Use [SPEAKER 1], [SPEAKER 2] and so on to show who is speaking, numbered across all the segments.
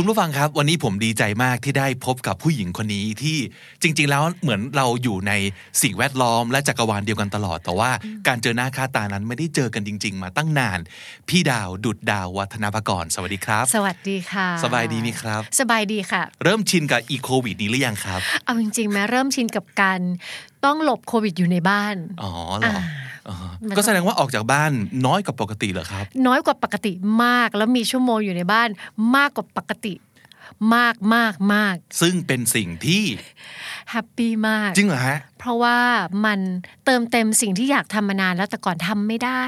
[SPEAKER 1] คุณผู้ฟังครับวันนี้ผมดีใจมากที่ได้พบกับผู้หญิงคนนี้ที่จริง ๆ แล้วเหมือนเราอยู่ในสิ่งแวดล้อมและจักรวาลเดียวกันตลอด แต่ว่าการเจอหน้าค่าตานั้นไม่ได้เจอกันจริง ๆ มาตั้งนาน พี่ดาวดุดดาววัฒนาภกรสวัสดีครับ
[SPEAKER 2] สวัสดีค่ะ
[SPEAKER 1] สบายดีไหมครับ
[SPEAKER 2] สบายดีค่ะ
[SPEAKER 1] เริ่มชินกับอีโควิดนี้หรือยังครับ
[SPEAKER 2] เอาจริงๆแม้เริ่มชินกับการต้องหลบโควิดอยู่ในบ้าน
[SPEAKER 1] อ๋อเหรออ๋อก็แสดงว่าออกจากบ้านน้อยกว่าปกติเหรอครับ
[SPEAKER 2] น้อยกว่าปกติมากแล้วมีชั่วโมงอยู่ในบ้านมากกว่าปกติมากมากมาก
[SPEAKER 1] ซึ่งเป็นสิ่งที่
[SPEAKER 2] แฮปปี้มาก
[SPEAKER 1] จริงเหรอฮะ
[SPEAKER 2] เพราะว่ามันเติมเต็มสิ่งที่อยากทำมานานแล้วแต่ก่อนทำไม่ได้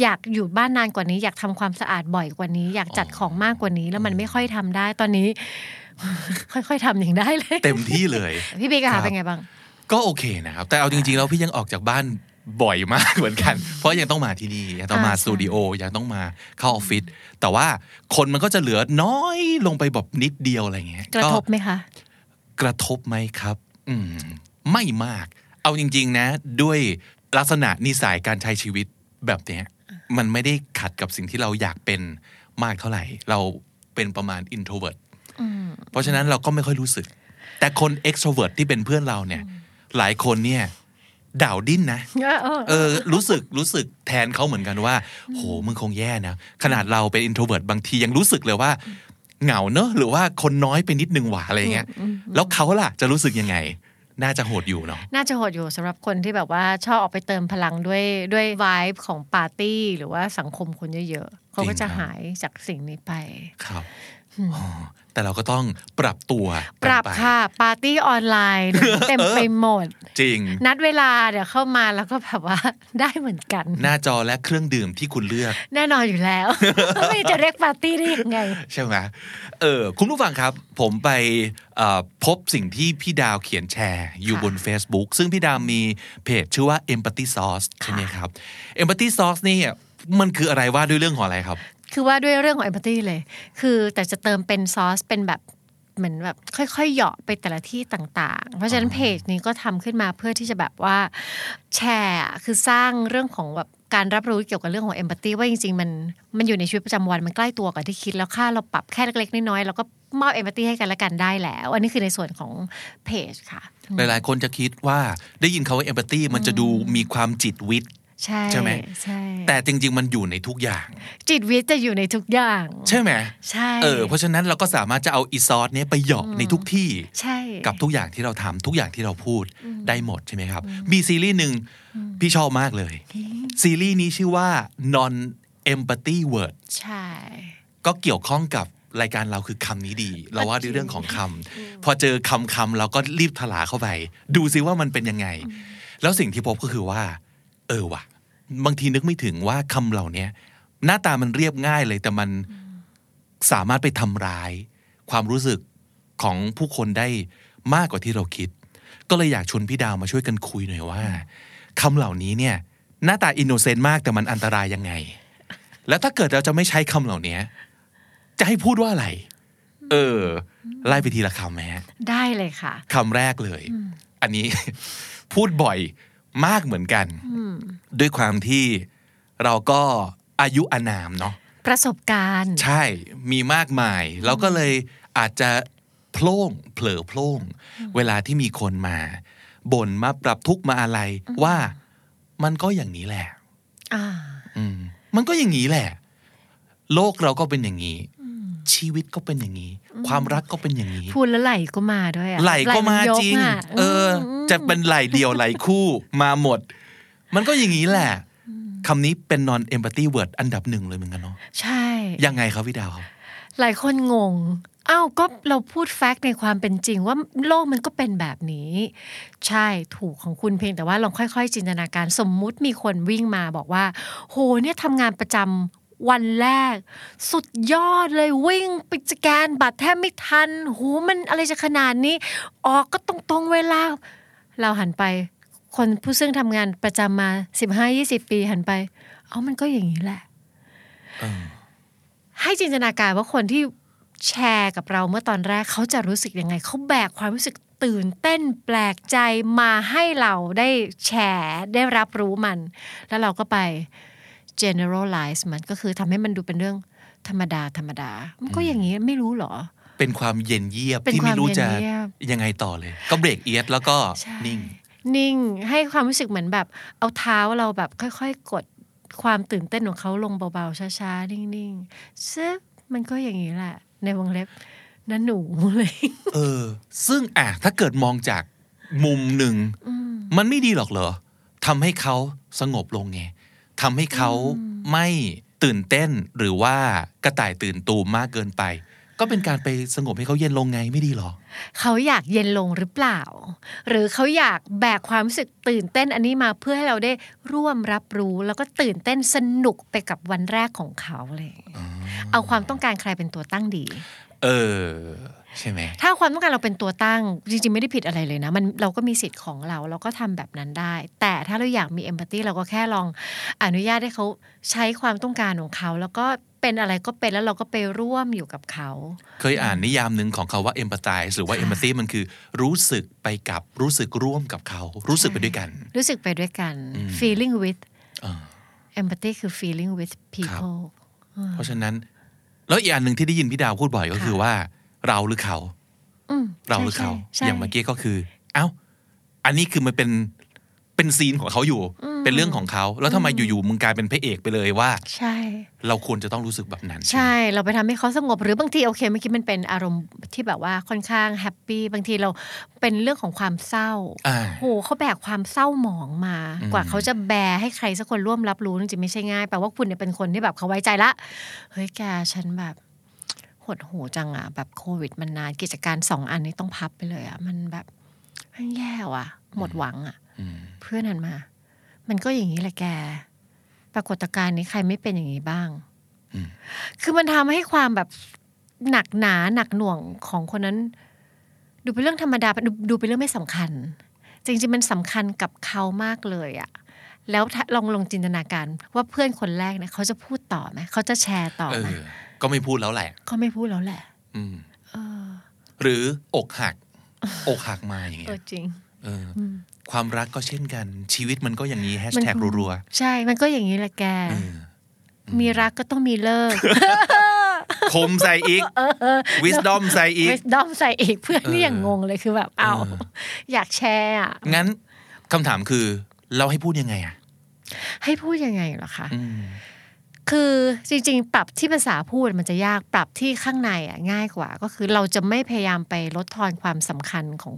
[SPEAKER 2] อยากอยู่บ้านนานกว่านี้อยากทำความสะอาดบ่อยกว่านี้ อยากจัดของมากกว่านี้ แล้วมันไม่ค่อยทำได้ ตอนนี้ ค่อยๆทำอย่างได้เลย
[SPEAKER 1] เต็มที่เลย
[SPEAKER 2] พี่บิ๊กอะ
[SPEAKER 1] ครั
[SPEAKER 2] คะ
[SPEAKER 1] บ
[SPEAKER 2] เป็นไงบ้าง
[SPEAKER 1] ก็โอเคนะครับ แต่เอาจริงๆแล้วพี่ยังออกจากบ้านบ่อยมากเหมือนกัน เพราะยังต้องมาที่นี่ยังต้องมา
[SPEAKER 2] อ่า
[SPEAKER 1] สตูดิโอยังต้องมาเข้าออฟฟิศแต่ว่าคนมันก็จะเหลือน้อยลงไปแบบนิดเดียวอะไรเงี้ย
[SPEAKER 2] กระทบไหมคะ
[SPEAKER 1] กระทบไหมครับ อืม ไม่มาก เอาจริง ๆ นะ ด้วยลักษณะนิสัยการใช้ชีวิตแบบเนี้ยมันไม่ได้ขัดกับสิ่งที่เราอยากเป็นมากเท่าไหร่ เราเป็นประมาณ introvert เพราะฉะนั้นเราก็ไม่ค่อยรู้สึก แต่คน extrovert ที่เป็นเพื่อนเราเนี่ย หลายคนเนี่ยด่าวดิ้นนะเออรู้สึกรู้สึกแทนเขาเหมือนกันว่า โหมึงคงแย่นะ ขนาดเราเป็น introvert บางทียังรู้สึกเลยว่า เหงาเนอะหรือว่าคนน้อยไปนิดนึงหว่าอะไรเงี้ยแล้วเขาล่ะจะรู้สึกยังไง น่าจะโหดอยู่เนาะ
[SPEAKER 2] น่าจะโหดอยู่สำหรับคนที่แบบว่าชอบออกไปเติมพลังด้วยด้วยวายของปาร์ตี้ หรือว่าสังคมคนเยอะๆเขาก็จะหายจากสิ่งนี้ไป
[SPEAKER 1] ครับอ๋อ แต่เราก็ต้องปรับตัว
[SPEAKER 2] ปรับ
[SPEAKER 1] กันไค่ะ
[SPEAKER 2] ปาร์ตี้ออนไลน์เต็มไปหมด
[SPEAKER 1] จริง
[SPEAKER 2] นัดเวลาเดี๋ยวเข้ามาแล้วก็แบบว่าได้เหมือนกัน
[SPEAKER 1] หน้าจอและเครื่องดื่มที่คุณเลือก
[SPEAKER 2] แน่นอนอยู่แล้วไม่จะเรียกปาร์ตี้ได้ยังไง
[SPEAKER 1] ใช่ไหมเออคุณผู้ฟังครับ ผมไปเอ่อพบสิ่งที่พี่ดาวเขียนแชร์ อยู่
[SPEAKER 2] ค่ะ
[SPEAKER 1] บน Facebook ซึ่งพี่ดาวมีเพจชื่อว่า Empathy Sauce ใช่ไหมครับ Empathy Sauce นี่มันคืออะไรว่าด้วยเรื่องของอะไรครับ
[SPEAKER 2] คือว่าด้วยเรื่องของ empathy เลย คือแต่จะเติมเป็นซอสเป็นแบบเหมือนแบบค่อยๆ เหยาะไปแต่ละที่ต่างๆ เพราะฉะนั้นเพจนี้ก็ทำขึ้นมาเพื่อที่จะแบบว่าแชร์อะคือสร้างเรื่องของแบบการรับรู้เกี่ยวกับเรื่องของ empathy ว่าจริงๆ มันมันอยู่ในชีวิตประจำวันมันใกล้ตัวกว่าที่คิด แล้วค่าเราปรับแค่เล็กๆ น้อยๆแล้วก็มอบ empathy ให้กันและกันได้แล้ว อันนี้คือในส่วนของเพจค่ะ
[SPEAKER 1] หลายๆ คนจะคิดว่าได้ยินคาว่า empathy มันจะดูมีความจิตวิทย์
[SPEAKER 2] ใช่
[SPEAKER 1] ใช่ไหม
[SPEAKER 2] ใช่
[SPEAKER 1] แต่จริง ๆ มันอยู่ในทุกอย่าง
[SPEAKER 2] จิตวิทย์จะอยู่ในทุกอย่าง
[SPEAKER 1] ใช่ไหม
[SPEAKER 2] ใช่
[SPEAKER 1] เออเพราะฉะนั้นเราก็สามารถจะเอาอีซอสเนี้ยไปเหยาะในทุกที่
[SPEAKER 2] ใช่
[SPEAKER 1] กับทุกอย่างที่เราทำทุกอย่างที่เราพูดได้หมดใช่ไหมครับ มีซีรีส์หนึ่งพี่ชอบมากเลย ซีรีส์นี้ชื่อว่า non empathy word
[SPEAKER 2] ใช่
[SPEAKER 1] ก็เกี่ยวข้องกับรายการเราคือคำนี้ดี เราว่าด้วยเรื่องของคำพอเจอคำคำเราก็รีบถลาเข้าไป ดูซิว่ามันเป็นยังไง แล้วสิ่งที่พบก็คือว่า เออว่ะ บางทีนึกไม่ถึงว่าคำเหล่านี้หน้าตามันเรียบง่ายเลยแต่มันสามารถไปทำร้าย ความรู้สึกของผู้คนได้มากกว่าที่เราคิด ก็เลยอยากชวนพี่ดาวมาช่วยกันคุยหน่อยว่าคำเหล่านี้เนี่ย หน้าตาอินโนเซนต์มากแต่มันอันตรายยังไง แล้วถ้าเกิดเราจะไม่ใช้คำเหล่านี้จะให้พูดว่าอะไร เออ ไล่ไปทีละคำไหมฮะ
[SPEAKER 2] ได้เลยค่ะ
[SPEAKER 1] คำแรกเลย อันนี้ พูดบ่อย มากเหมือนกัน ด้วยความที่เราก็อายุอานามเนาะ
[SPEAKER 2] ประสบการณ์
[SPEAKER 1] ใช่มีมากมาย เราก็เลยอาจจะโพล่งเผลอโพล่งเวลาที่มีคนมาบ่นมาปรับทุกข์มาอะไรว่ามันก็อย่างนี้แหละ
[SPEAKER 2] อ่า
[SPEAKER 1] อืมมันก็อย่างนี้แหละ โลกเราก็เป็นอย่างนี้ ชีวิตก็เป็นอย่างนี้ ความรักก็เป็นอย่างนี้
[SPEAKER 2] พูดแล้วไหลก็มาด้วยอะ
[SPEAKER 1] ไหลก็มา
[SPEAKER 2] ไหนย
[SPEAKER 1] จริง
[SPEAKER 2] อะ
[SPEAKER 1] เออ จะเป็นไหลเดียวไหลคู่มาหมด มันก็อย่างนี้แหละคำนี้เป็น non empathy word อันดับหนึ่งเลยเหมือนกันเนาะ
[SPEAKER 2] ใช่
[SPEAKER 1] ยังไงครับพี่ดาวครับ
[SPEAKER 2] หลายคนงงอ้าวก็เราพูดแฟกต์ในความเป็นจริงว่าโลกมันก็เป็นแบบนี้ ใช่ถูกของคุณเพียงแต่ว่าลองค่อย ๆ จินตนาการสมมุติมีคนวิ่งมาบอกว่า โหเนี่ยทำงานประจำ วันแรก สุดยอดเลยวิ่งไปสแกนบัตรแทบไม่ทันโหมันอะไรจะขนาดนี้ ออกก็ตรงตรงๆเวลา เราหันไป คนผู้ซึ่งทำงานประจำมาสิบห้ายี่สิบปีหันไป เอามันก็อย่างนี้แหละ
[SPEAKER 1] เออ
[SPEAKER 2] ให้จินตนาการว่าคนที่แชร์กับเราเมื่อตอนแรกเขาจะรู้สึกยังไง เขาแบกความรู้สึกตื่นเต้นแปลกใจมาให้เราได้แชร์ได้รับรู้มัน แล้วเราก็ไป generalize มันก็คือทำให้มันดูเป็นเรื่องธรรมดาธรรมดา มันก็อย่างนี้ไม่รู้เหรอ
[SPEAKER 1] เป็นความเย็นเยียบ
[SPEAKER 2] เป็น
[SPEAKER 1] ที่ไม่รู้
[SPEAKER 2] ความเย็น
[SPEAKER 1] จะ
[SPEAKER 2] เยียบ
[SPEAKER 1] ยังไงต่อเลย ก็เบรกเอียดแล้วก็
[SPEAKER 2] ใช่
[SPEAKER 1] นิ่ง
[SPEAKER 2] นิ่งให้ความรู้สึกเหมือนแบบ เอาเท้าเราแบบค่อย ๆ กดความตื่นเต้นของเขาลงเบาๆช้าๆนิ่งๆซึ่งมันก็อย่างนี้แหละ ในวงเล็บนั่นหนูเลย
[SPEAKER 1] เออ ซึ่งอะถ้าเกิดมองจากมุมหนึ่ง มันไม่ดีหรอกเหรอทำให้เขาสงบลงไง ทำให้เขาไม่ตื่นเต้นหรือว่ากระต่ายตื่นตูมมากเกินไป ก็เป็นการไปสงบให้เขาเย็นลงไงไม่ดีหรอ
[SPEAKER 2] เขาอยากเย็นลงหรือเปล่า หรือเขาอยากแบกความรู้สึกตื่นเต้นอันนี้มาเพื่อให้เราได้ร่วมรับรู้ แล้วก็ตื่นเต้นสนุกไปกับวันแรกของเขาเลย เอาความต้องการใครเป็นตัวตั้งดี
[SPEAKER 1] เออ ใช่ไหม
[SPEAKER 2] ถ้าความต้องการเราเป็นตัวตั้ง จริงๆ ไม่ได้ผิดอะไรเลยนะ มันเราก็มีสิทธิ์ของเราเราก็ทำแบบนั้นได้ แต่ถ้าเราอยากมีเอมพัตตีเราก็แค่ลองอนุญาตให้เขาใช้ความต้องการของเขา แล้วก็เป็นอะไรก็เป็นแล้วเราก็ไปร่วมอยู่กับเขา
[SPEAKER 1] เคยอ่านนิยามหนึ่งของเขาว่า empathize หรือว่า empathy มันคือ รู้สึกไปกับรู้สึกร่วมกับเขา รู้สึกไปด้วยกัน
[SPEAKER 2] รู้สึกไปด้วยกัน feeling with
[SPEAKER 1] เออ
[SPEAKER 2] empathy คือ feeling with people
[SPEAKER 1] เพราะฉะนั้น แล้วอีกอันหนึ่งที่ได้ยินพี่ดาวพูดบ่อยก็คือว่า เราหรือเขา
[SPEAKER 2] อืม
[SPEAKER 1] เราหรือเขา
[SPEAKER 2] ใช่ใช่
[SPEAKER 1] อย่างเมื่อกี้ก็คือ เอ้า อันนี้คือมันเป็นเป็นซีนของเขาอยู่ เป็นเรื่องของเขา แล้วทำไมอยู่ๆมึงกลายเป็นพระเอกไปเลยว่า
[SPEAKER 2] ใช่
[SPEAKER 1] เราควรจะต้องรู้สึกแบบนั้น
[SPEAKER 2] ใช่ เราไปทำให้เขาสงบหรือบางทีโอเคเมื่อกี้มันเป็นอารมณ์ที่แบบว่าค่อนข้างแฮปปี้บางทีเราเป็นเรื่องของความเศร้า
[SPEAKER 1] อ่า
[SPEAKER 2] โหเขาแบกความเศร้าหมองมา กว่าเขาจะแบร์ให้ใครสักคนร่วมรับรู้จริงๆไม่ใช่ง่ายแปลว่าคุณเนี่ยเป็นคนที่แบบเขาไว้ใจละเฮ้ยแกฉันแบบ หดหูจังอะแบบโควิดมันนานกิจการสองอันนี้ต้องพับไปเลยอะมันแบบมันแย่ว่ะ หมดหวังอะ
[SPEAKER 1] อืม
[SPEAKER 2] เพื่อนหันมา มันก็อย่างนี้แหละแก ปรากฏการณ์นี้ใครไม่เป็นอย่างนี้บ้าง
[SPEAKER 1] อืม
[SPEAKER 2] คือมันทำให้ความแบบหนักหนาหนักหน่วงของคนนั้น ดูเป็นเรื่องธรรมดาดูดูเป็นเรื่องไม่สำคัญ จริงๆมันสำคัญกับเขามากเลยอะแล้วถ้าลองลองจินตนาการว่าเพื่อนคนแรกเนี่ยเขาจะพูดต่อไหมเขาจะแชร์ต่อ
[SPEAKER 1] เอ
[SPEAKER 2] ไหม
[SPEAKER 1] อ ก็ไม่พูดแล้วแหละ
[SPEAKER 2] เขาไม่พูดแล้วแหละ
[SPEAKER 1] อืมหรืออกหัก อกหักมาอย่างเงี้
[SPEAKER 2] เออยจริง
[SPEAKER 1] เอออ ความรักก็เช่นกัน ชีวิตมันก็อย่างนี้แฮช
[SPEAKER 2] มัน
[SPEAKER 1] แท็กรัว
[SPEAKER 2] ใช่ มันก็อย่างนี้แหละแก
[SPEAKER 1] ๆเออ
[SPEAKER 2] มีรักก็ต้องมีเลิก
[SPEAKER 1] คมใส่อีก wisdom ใส่อีก
[SPEAKER 2] เวสดอมใส่อีก เพื่อนนี่
[SPEAKER 1] เออ
[SPEAKER 2] ยังงงเลยคือแบบ เอา
[SPEAKER 1] เออ
[SPEAKER 2] อยากแชร์อะ
[SPEAKER 1] งั้นคำถามคือ เราให้พูดยังไงอะ
[SPEAKER 2] ให้พูดยังไงเหรอคะ
[SPEAKER 1] อืม
[SPEAKER 2] คือจริงๆ ปรับที่ภาษาพูดมันจะยากปรับที่ข้างในอะง่ายกว่า ก็คือเราจะไม่พยายามไปลดทอนความสำคัญของ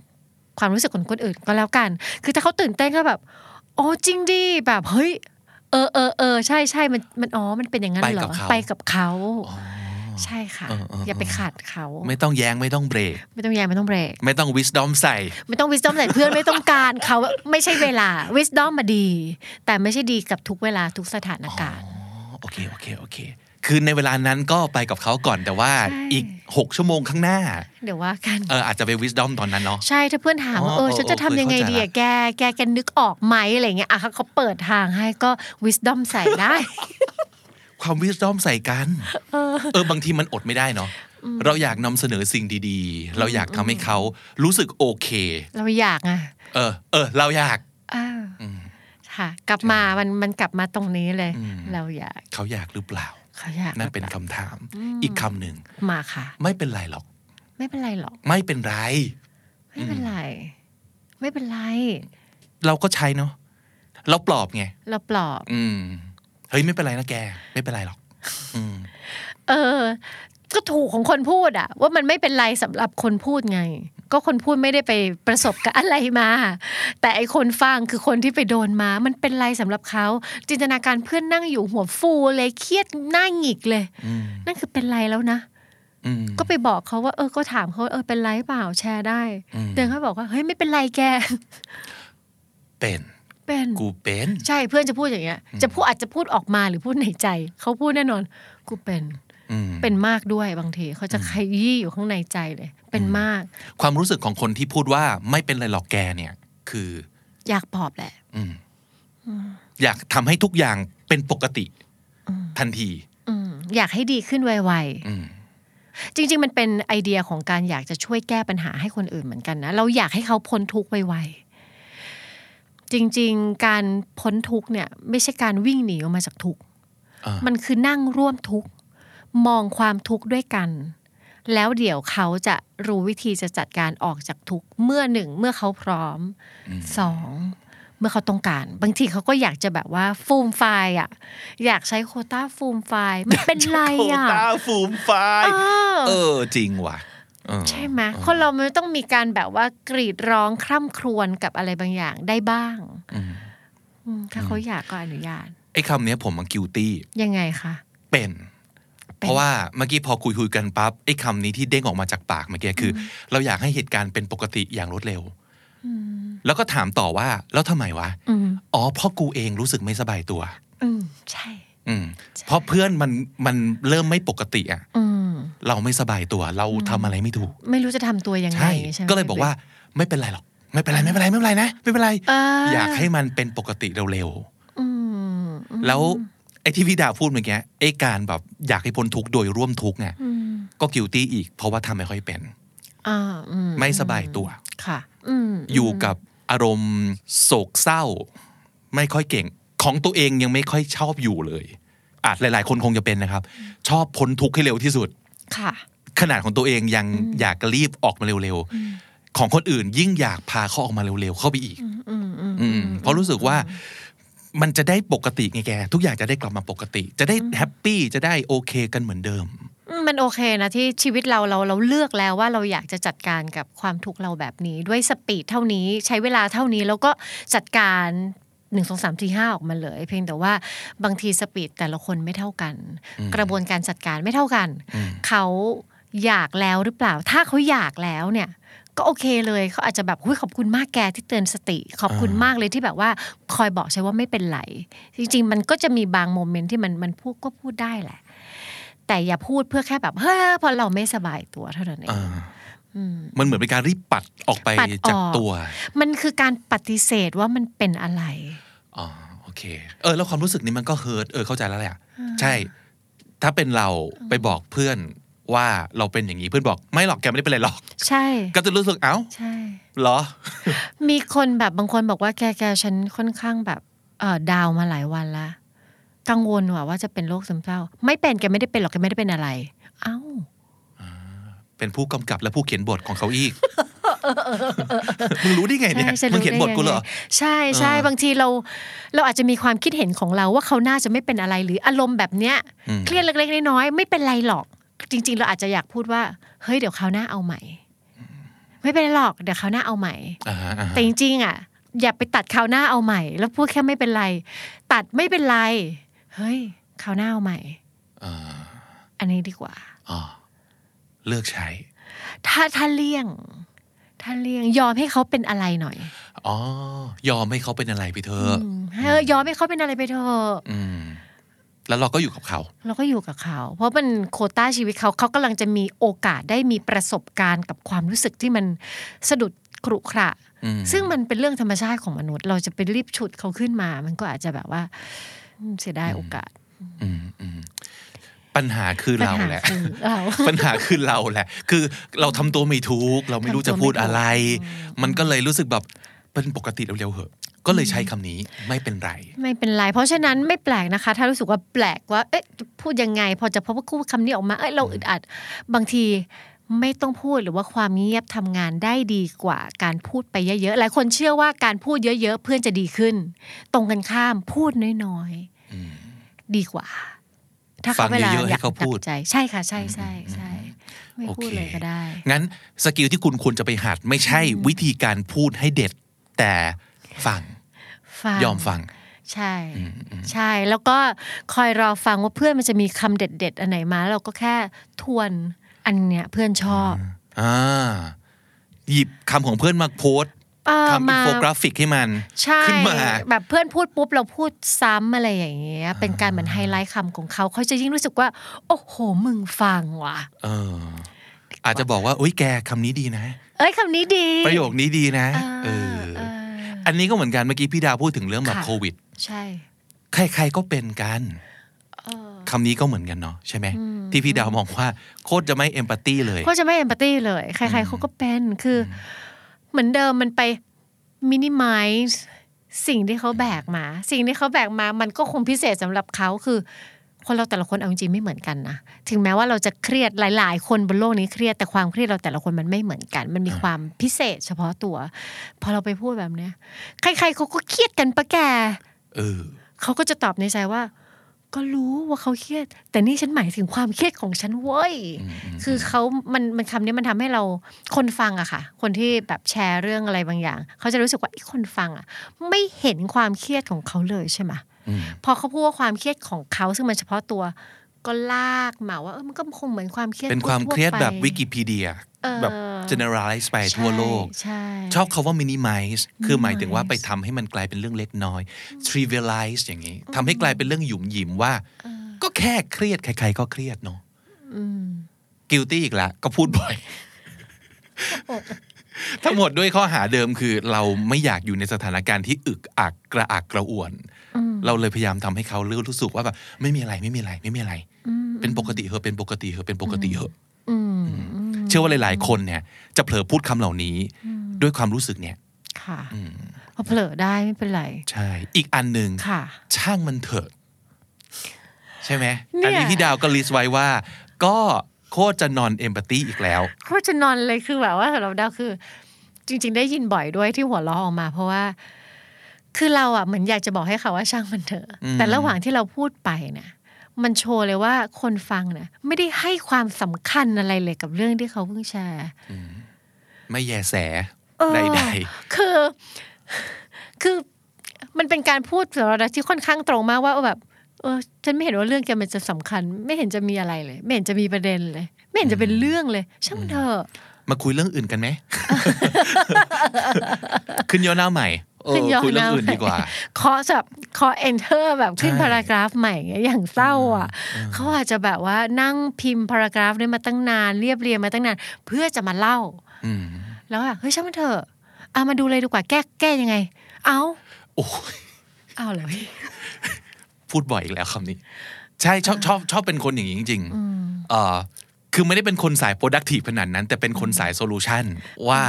[SPEAKER 2] ความรู้สึกของคนอื่นก็แล้วกัน คือถ้าเขาตื่นเต้นก็แบบ โอ้จริงดิแบบเฮ้ยเออเออเออใช่ใช่มันมันอ๋อมันเป็นอย่างนั้นเหรอ
[SPEAKER 1] ไปกับเขา
[SPEAKER 2] ไปกับเขา
[SPEAKER 1] อ๋อ
[SPEAKER 2] ใช่ค่ะ
[SPEAKER 1] เออเออ
[SPEAKER 2] อย่าไปขัดเขา
[SPEAKER 1] ไม่ต้องแย้งไม่ต้องเบรก
[SPEAKER 2] ไม่ต้องแย่ไม่ต้องเบรก
[SPEAKER 1] ไม่ต้อง wisdom ใส่
[SPEAKER 2] ไม่ต้อง wisdom ใส่เพื่อนไม่ต้องการเขาไม่ใช่เวลา wisdom มาดี แต่ไม่ใช่ดีกับทุกเวลาทุกสถานการณ์
[SPEAKER 1] อ๋อโอ เคโอเคโอเค คือในเวลานั้นก็ไปกับเขาก่อนแต่ว่า
[SPEAKER 2] ใช่
[SPEAKER 1] อีกหกชั่วโมงข้างหน้า
[SPEAKER 2] เดี๋ยวว่ากัน
[SPEAKER 1] เอออาจจะไป wisdom ตอนนั้นเนาะ
[SPEAKER 2] ใช่ถ้าเพื่อนถามว่า
[SPEAKER 1] อ๋อ
[SPEAKER 2] เออฉันจะทำยังไงดี
[SPEAKER 1] เออ
[SPEAKER 2] อะแกแกแกนึกออกไหมอะไรเงี้ยอะเขาเขาเปิดทางให้ก็ wisdom ใส่ได้
[SPEAKER 1] ความ wisdom ใส่กัน เออบางทีมันอดไม่ได้เนาะเราอยากนำเสนอสิ่งดีๆ เราอยากทำให้เขารู้สึกโอเค
[SPEAKER 2] เราอยากอะ
[SPEAKER 1] เออ เออ เราอยาก
[SPEAKER 2] อ้าว
[SPEAKER 1] อืม
[SPEAKER 2] ค่ะ กลับมามันมันกลับมาตรงนี้เลย
[SPEAKER 1] อืม
[SPEAKER 2] เราอยาก
[SPEAKER 1] เขาอยากหรือเปล่า
[SPEAKER 2] เขาอยาก
[SPEAKER 1] นั่นเป็นคำถาม อีกคำหนึ่ง
[SPEAKER 2] มาค่ะ
[SPEAKER 1] ไม่เป็นไรหรอก
[SPEAKER 2] ไม่เป็นไรหรอก
[SPEAKER 1] ไม่เป็นไร
[SPEAKER 2] ไม่เป็นไร ไม่เป็นไร
[SPEAKER 1] เราก็ใช้เนาะเราปลอบไง
[SPEAKER 2] เราปลอบ
[SPEAKER 1] อืมเฮ้ยไม่เป็นไรนะแก ไม่เป็นไรหรอก อืม
[SPEAKER 2] เออ ก็ถูกของคนพูดอะว่ามันไม่เป็นไรสำหรับคนพูดไง ก็คนพูดไม่ได้ไปประสบกับอะไรมา แต่ไอคนฟังคือคนที่ไปโดนมา มันเป็นไรสำหรับเขาจินตนาการเพื่อนนั่งอยู่หัวฟูเลยเครียดหน้าหงิกเลย
[SPEAKER 1] อืม
[SPEAKER 2] นั่นคือเป็นไรแล้วนะ
[SPEAKER 1] อืม
[SPEAKER 2] ก็ไปบอกเขาว่า เออก็ถามเขาเออเป็นไรเปล่าแชร์ได้
[SPEAKER 1] อืม
[SPEAKER 2] เดินเขาบอกว่าเฮ้ยไม่เป็นไรแก
[SPEAKER 1] เป็น
[SPEAKER 2] เป็น
[SPEAKER 1] กูเป็น
[SPEAKER 2] ใช่เพื่อนจะพูดอย่างเงี้ย จะพูดอาจจะพูดออกมาหรือพูดในใจเขาพูดแน่นอน กูเป็น
[SPEAKER 1] อืม
[SPEAKER 2] เป็นมากด้วยบางทีเขาจะขยี้อยู่ข้างในใจเลย เป็นมาก
[SPEAKER 1] ความรู้สึกของคนที่พูดว่าไม่เป็นไรหรอกแกเนี่ย คือ
[SPEAKER 2] อยากปลอบแหละ
[SPEAKER 1] อืมอยากทำให้ทุกอย่างเป็นปกติ ทันที
[SPEAKER 2] อืมอยากให้ดีขึ้นไว
[SPEAKER 1] อืม
[SPEAKER 2] ๆจริง ๆ มันเป็นไอเดียของการอยากจะช่วยแก้ปัญหาให้คนอื่นเหมือนกันนะ เราอยากให้เขาพ้นทุกข์ไวๆจริงๆ การพ้นทุกข์เนี่ย ไม่ใช่การวิ่งหนีออกมาจากทุกข์
[SPEAKER 1] อ่า
[SPEAKER 2] มันคือนั่งร่วมทุกข์ มองความทุกข์ด้วยกัน แล้วเดี๋ยวเขาจะรู้วิธีจะจัดการออกจากทุกข์เมื่อหนึ่งเมื่อเขาพร้อมสองเมื่อเขาต้องการ บางทีเขาก็อยากจะแบบว่าฟูมฟายอะ อยากใช้โควต้าฟูมฟายไม่เป็นไรอะ
[SPEAKER 1] โควต้าฟูมฟาย
[SPEAKER 2] เออ
[SPEAKER 1] เออจริงว่ะเออ
[SPEAKER 2] ใช่ไหมคนเรามันต้องมีการแบบว่ากรีดร้องคร่ำครวญกับอะไรบางอย่างได้บ้าง
[SPEAKER 1] อืม
[SPEAKER 2] อืมถ้าเขาอยากก็อนุญาต
[SPEAKER 1] ไอ้คำเนี้ยผมมัน guilty
[SPEAKER 2] ยังไงคะ
[SPEAKER 1] เป็น
[SPEAKER 2] เป็น
[SPEAKER 1] เพราะว่าเมื่อกี้พอคุยคุยๆกันปั๊บไอ้คำนี้ที่เด้งออกมาจากปากเมื่อกี้คืออเราอยากให้เหตุการณ์เป็นปกติอย่างรวดเร็วแล้วก็ถามต่อว่าแล้วทำไมวะ
[SPEAKER 2] อืม
[SPEAKER 1] อ๋อเพราะกูเองรู้สึกไม่สบายตัว
[SPEAKER 2] อืมใช่
[SPEAKER 1] อืมเพราะเพื่อนมันมันเริ่มไม่ปกติอะ
[SPEAKER 2] อืม
[SPEAKER 1] เราไม่สบายตัว เราทำอะไรไม่ถูก
[SPEAKER 2] ไม่รู้จะทำตัวยังไง
[SPEAKER 1] ใช่
[SPEAKER 2] ใช่ไหม
[SPEAKER 1] ก็เลยบอกว่าไม่เป็นไรหรอก ไม่เป็นไรไม่เป็นไรไม่เป็นไรนะ ไม่เป็นไร
[SPEAKER 2] เออ
[SPEAKER 1] อยากให้มันเป็นปกติเร็ว
[SPEAKER 2] อืม
[SPEAKER 1] ๆแล้วไอ้ ที่พี่ดาวพูดเมื่อกี้ไอ้การแบบอยากให้พ้นทุกข์โดยร่วมทุกข์เนี่ย
[SPEAKER 2] อืม
[SPEAKER 1] ก็กิวตี้อีก เพราะว่าทำไม่ค่อยเป็น
[SPEAKER 2] อ่าอื
[SPEAKER 1] ไม่สบายตัว
[SPEAKER 2] ค่ะอืม
[SPEAKER 1] อยู่กับอารมณ์โศกเศร้า ไม่ค่อยเก่ง ของตัวเองยังไม่ค่อยชอบอยู่เลย อาจหลาย ๆ คนคงจะเป็นนะครับ ชอบพ้นทุกข์ให้เร็วที่สุด
[SPEAKER 2] ค่ะ
[SPEAKER 1] ขนาดของตัวเองยังอยากรีบออกมาเร็ว ๆ ของคนอื่นยิ่งอยากพาเขาออกมาเร็ว ๆ เข้าไปอีก
[SPEAKER 2] อืมอืม
[SPEAKER 1] อืมเพราะรู้สึกว่า มันจะได้ปกติไงแก ทุกอย่างจะได้กลับมาปกติ จะได้ happy จะได้โอเคกันเหมือนเดิม
[SPEAKER 2] อืมมันโอเคนะที่ชีวิตเราเราเราเลือกแล้วว่าเราอยากจะจัดการกับความทุกข์เราแบบนี้ ด้วย speed เท่านี้ใช้เวลาเท่านี้แล้วก็จัดการหนึ่งสองสามสี่ห้าออกมาเลย เพียงแต่ว่าบางที speed แต่ละคนไม่เท่ากัน กระบวนการจัดการไม่เท่ากัน
[SPEAKER 1] อืม
[SPEAKER 2] เขาอยากแล้วหรือเปล่า ถ้าเขาอยากแล้วเนี่ย ก็โอเคเลยเขาอาจจะแบบหุ้ยขอบคุณมากแกที่เตือนสติ ขอบคุณมากเลยที่แบบว่าคอยบอกใช่ว่าไม่เป็นไรจริง ๆ มันก็จะมีบางโมเมนต์ที่มันมันพูดก็พูดได้แหละ แต่อย่าพูดเพื่อแค่แบบเฮ้ยเพราะเราไม่สบายตัวเท่านั้นเอง
[SPEAKER 1] อ่า
[SPEAKER 2] อืม
[SPEAKER 1] มันเหมือนเป็นการรีบปัดออกไป
[SPEAKER 2] ปัดออก
[SPEAKER 1] จากตัว
[SPEAKER 2] มันคือการปฏิเสธว่ามันเป็นอะไร
[SPEAKER 1] อ๋อโอเค เออ แล้วความรู้สึกนี้มันก็เฮิร์ตเออเข้าใจแล้วแหละใช่ ถ้าเป็นเราไปบอกเพื่อน ว่าเราเป็นอย่างนี้เพื่อนบอกไม่หรอกแกไม่ได้เป็นอะไรหรอก
[SPEAKER 2] ใช่
[SPEAKER 1] ก็จะรู้สึกเอ้า
[SPEAKER 2] ใช่
[SPEAKER 1] เหรอ
[SPEAKER 2] มีคนแบบบางคนบอกว่าแกแกฉันค่อนข้างแบบเออดาวมาหลายวันละกังวลว่าว่าจะเป็นโรคซึมเศร้า ไม่เป็นแกไม่ได้เป็นหรอกแกไม่ได้เป็นอะไร เอ้า
[SPEAKER 1] เป็นผู้กำกับและผู้เขียนบทของเขาอีกมึงรู้ได้ไงเนี่ย
[SPEAKER 2] ใช่ฉั
[SPEAKER 1] มึงเขียนบทกูเหรอ
[SPEAKER 2] ใช่ใช่
[SPEAKER 1] เออ
[SPEAKER 2] บางทีเราเราอาจจะมีความคิดเห็นของเราว่าเขาน่าจะไม่เป็นอะไรหรืออารมณ์แบบเนี้ย
[SPEAKER 1] อืม
[SPEAKER 2] เครียดเล็กๆน้อยๆไม่เป็นไรหรอก จริง ๆ เราอาจจะอยากพูดว่า เฮ้ยเดี๋ยวคราวหน้าเอาใหม่ ไม่เป็นไรหรอกเดี๋ยวคราวหน้าเอาใหม่
[SPEAKER 1] อ่าฮะอ่าฮะ
[SPEAKER 2] แต่จริงๆอะ อย่าไปตัดคราวหน้าเอาใหม่ แล้วพูดแค่ไม่เป็นไร ตัดไม่เป็นไร เฮ้ยคราวหน้าเอาใหม่
[SPEAKER 1] อ่า
[SPEAKER 2] อันนี้ดีกว่า
[SPEAKER 1] อ๋อเลือกใช้
[SPEAKER 2] ถ้าถ้าเลี่ยง ถ้าเลี่ยงยอมให้เขาเป็นอะไรหน่อย
[SPEAKER 1] อ๋อยอมให้เขาเป็นอะไรไปเถอะ
[SPEAKER 2] อืมเออยอมให้เขาเป็นอะไรไปเถอะ
[SPEAKER 1] อืม แล้วเราก็อยู่กับเขา
[SPEAKER 2] เราก็อยู่กับเขา เพราะมันโควต้าชีวิตเขาเขากำลังจะมีโอกาสได้มีประสบการณ์กับความรู้สึกที่มันสะดุดกรุขระ
[SPEAKER 1] อืม
[SPEAKER 2] ซึ่งมันเป็นเรื่องธรรมชาติของมนุษย์ เราจะไปรีบฉุดเขาขึ้นมา มันก็อาจจะแบบว่าอืมเสียดายโอกาส
[SPEAKER 1] อืมอืมปัญหาคือเราแหละ
[SPEAKER 2] ปัญหาคือเรา
[SPEAKER 1] ปัญหาคือเราแหละ คือเราทำตัวไม่ถูก เราไม่รู้จะพูดอะไร มันก็เลยรู้สึกแบบเป็นปกติเร็วๆเหอะ ก็เลยใช้คำนี้ไม่เป็นไร
[SPEAKER 2] ไม่เป็นไร เพราะฉะนั้นไม่แปลกนะคะ ถ้ารู้สึกว่าแปลกว่า เอ๊ะพูดยังไง พอจะพบว่าคู่คำนี้ออกมา เอ้ยเราอึดอัด บางทีไม่ต้องพูดหรือว่าความเงียบทำงานได้ดีกว่าการพูดไปเยอะๆหลายคนเชื่อว่าการพูดเยอะ ๆ เพื่อนจะดีขึ้น ตรงกันข้ามพูดน้อยๆดีกว่า ถ้า
[SPEAKER 1] ฟั
[SPEAKER 2] เขา
[SPEAKER 1] ง
[SPEAKER 2] เวลา
[SPEAKER 1] เยอะๆ
[SPEAKER 2] อยาก
[SPEAKER 1] ให้เขาพูด
[SPEAKER 2] ตัดใจ ใช่ค่ะ ใช่ใช่ใช่ไม่พูด
[SPEAKER 1] เล
[SPEAKER 2] ยก็ได้
[SPEAKER 1] โอเค งั้น skill ที่คุณควรจะไปหัด ไม่ใช่วิธีการพูดให้เด็ด แต่ ฟัง
[SPEAKER 2] ฟัง
[SPEAKER 1] ยอมฟัง
[SPEAKER 2] ใช่ ใช่ แล้วก็คอยรอฟังว่าเพื่อนมันจะมีคำเด็ด ๆ อันไหนมาเราก็แค่ทวนอันเนี้ยเพื่อนชอบ
[SPEAKER 1] อ่าหยิบคำของเพื่อนมาโพสต์
[SPEAKER 2] เออ
[SPEAKER 1] ทำอิ
[SPEAKER 2] มาน
[SPEAKER 1] โฟกราฟิกให้มัน
[SPEAKER 2] ใช่
[SPEAKER 1] ขึ้นมา
[SPEAKER 2] แบบเพื่อนพูดปุ๊บเราพูดซ้ำอะไรอย่างเงี้ย เป็นการเหมือนไฮไลท์คำของเขา เขาจะยิ่งรู้สึกว่า โอ้โห มึงฟังว่ะ
[SPEAKER 1] เอออาจจะบอกว่าอุ้ยแกคำนี้ดีนะ
[SPEAKER 2] เอ้ยคำนี้ดี
[SPEAKER 1] ประโยคนี้ดีนะเอ
[SPEAKER 2] เอ
[SPEAKER 1] อ
[SPEAKER 2] อเออ
[SPEAKER 1] อันนี้ก็เหมือนกันเมื่อกี้พี่ดาวพูดถึงเรื่องแบบ
[SPEAKER 2] ค่ะ
[SPEAKER 1] โควิด
[SPEAKER 2] ใช่
[SPEAKER 1] ใครๆก็เป็นกันคำนี้ก็เหมือนกันเนาะใช่ไหมที่พี่ดาวมองว่าโคตรจะไม่เอมพัตตีเลย
[SPEAKER 2] ก็จะไม่เอมพัตตีเลย ใคร ๆเขาก็เป็นคืออเหมือนเดิมมันไปมินิมัลสิ่งที่เขาแบกมา สิ่งที่เขาแบกมา มันก็คงพิเศษสำหรับเขาคือ คนเราแต่ละคนเอาจริงๆไม่เหมือนกันนะถึงแม้ว่าเราจะเครียดหลาย ๆ คนบนโลกนี้เครียดแต่ความเครียดเราแต่ละคนมันไม่เหมือนกัน มันมีความพิเศษ เฉพาะตัว พอเราไปพูดแบบเนี้ย ใครๆเขาก็เครียดกันปะแก
[SPEAKER 1] เออ
[SPEAKER 2] เขาก็จะตอบในใจว่า ก็รู้ว่าเขาเครียด แต่นี่ฉันหมายถึงความเครียดของฉันเว้ยคือเขามันมันคำนี้มันทำให้เราคนฟังอะค่ะ คนที่แบบแชร์เรื่องอะไรบางอย่างเขาจะรู้สึกว่าไอ้คนฟังอะไม่เห็นความเครียดของเขาเลยใช่ไหม
[SPEAKER 1] อืม
[SPEAKER 2] พอเขาพูดว่าความเครียดของเขาซึ่งมันเฉพาะตัวก็ลากมาว่าเออมันก็คงเหมือนความเครียด
[SPEAKER 1] เป็นความ
[SPEAKER 2] ทั่ๆ
[SPEAKER 1] เครียดแบบ
[SPEAKER 2] ไป
[SPEAKER 1] วิกิพีเดีย
[SPEAKER 2] เออ
[SPEAKER 1] แบบ generalize ไป
[SPEAKER 2] ใช่
[SPEAKER 1] ทั่วโลก
[SPEAKER 2] ใช่
[SPEAKER 1] ชอบคาว่า minimize คือหมายถึงว่า
[SPEAKER 2] minimize
[SPEAKER 1] ไปทำให้มันกลายเป็นเรื่องเล็กน้อย trivialize อย่างนี้ทำให้กลายเป็นเรื่องหยุมหยิมว่า ก็แค่เครียด ใครๆก็เครียดเนาะ guilty อีกแล้วก็พูดบ่อย ทั้งหมดด้วยข้อหาเดิมคือเราไม่อยากอยู่ในสถานการณ์ที่อึกอักกระอักกระอ่วน เราเลยพยายามทำให้เขารู้สึกว่าแบบไม่มีอะไรไม่มีอะไรไม่มีอะไร เป็นปกติเหอะเป็นปกติเหอะเป็นปกติเหอะ
[SPEAKER 2] อืม
[SPEAKER 1] เชื่อว่าหลาย ๆ คนเนี่ย จะเผลอพูดคำเหล่านี้ ด้วยความรู้สึกเนี่ย
[SPEAKER 2] ค่ะพอเผลอได้ไม่เป็นไร
[SPEAKER 1] ใช่ อีกอันหนึ่ง
[SPEAKER 2] ค่ะ
[SPEAKER 1] ช่างมันเถอะ ใช่ไหม
[SPEAKER 2] เนี่ย
[SPEAKER 1] อันนี้พี่ดาวก็ลิสต์ไว้ว่า ก็โคตรจะนอนเอมพัตตีอีกแล้ว
[SPEAKER 2] โคตรจะนอนเลยคือแบบว่าสำหรับดาวคือ จริง ๆ ได้ยินบ่อยด้วยที่หัวเราะออกมา เพราะว่า คือเราอะเหมือนอยากจะบอกให้เขาว่าช่างมันเถอะ
[SPEAKER 1] อืม
[SPEAKER 2] แต่ระหว่างที่เราพูดไปเนี่ยมันโชว์เลยว่าคนฟังเนี่ยไม่ได้ให้ความสำคัญอะไรเลยกับเรื่องที่เขาเพิ่งแชร์
[SPEAKER 1] ไม่แยแส
[SPEAKER 2] เออ
[SPEAKER 1] ใด
[SPEAKER 2] คือ คือมันเป็นการพูดสำหรับเราที่ค่อนข้างตรงมากว่าแบบ เออ ฉันไม่เห็นว่าเรื่องแกมันจะสำคัญ ไม่เห็นจะมีอะไรเลย ไม่เห็นจะมีประเด็นเลย ไม่เห็นจะเป็นเรื่องเลย ช่างมันเถอะ
[SPEAKER 1] ๆมาคุยเรื่องอื่นกันไหมขึ้นย่อหน้าใหม่เออ
[SPEAKER 2] ขึ้นย้อน
[SPEAKER 1] คุยเรื่องอื่น
[SPEAKER 2] หน้า
[SPEAKER 1] ดีกว่า
[SPEAKER 2] เคาะแบบเคาะ enter แบบขึ้น
[SPEAKER 1] ใช่
[SPEAKER 2] พารากราฟใหม่อย่างเงี้ยอย่างเศร้าอะเขาอาจจะแบบว่านั่งพิมพ์พารากราฟได้มาตั้งนานเรียบเรียงมาตั้งนาน เพื่อจะมาเล่า
[SPEAKER 1] อืม
[SPEAKER 2] แล้วอะเฮ้ยช่างมันเถอะเอามาดูเลยดีกว่าแก้แก้ยังไง เอา
[SPEAKER 1] โอ้ย
[SPEAKER 2] เอาเหรอพี่
[SPEAKER 1] พูดบ่อยอีกแล้วคำนี้ ใช่ชอบชอบชอบเป็นคนอย่างนี้จริงๆเออคือไม่ได้เป็นคนสาย productive ขนาดนั้น แต่เป็นคนสาย solution ว่า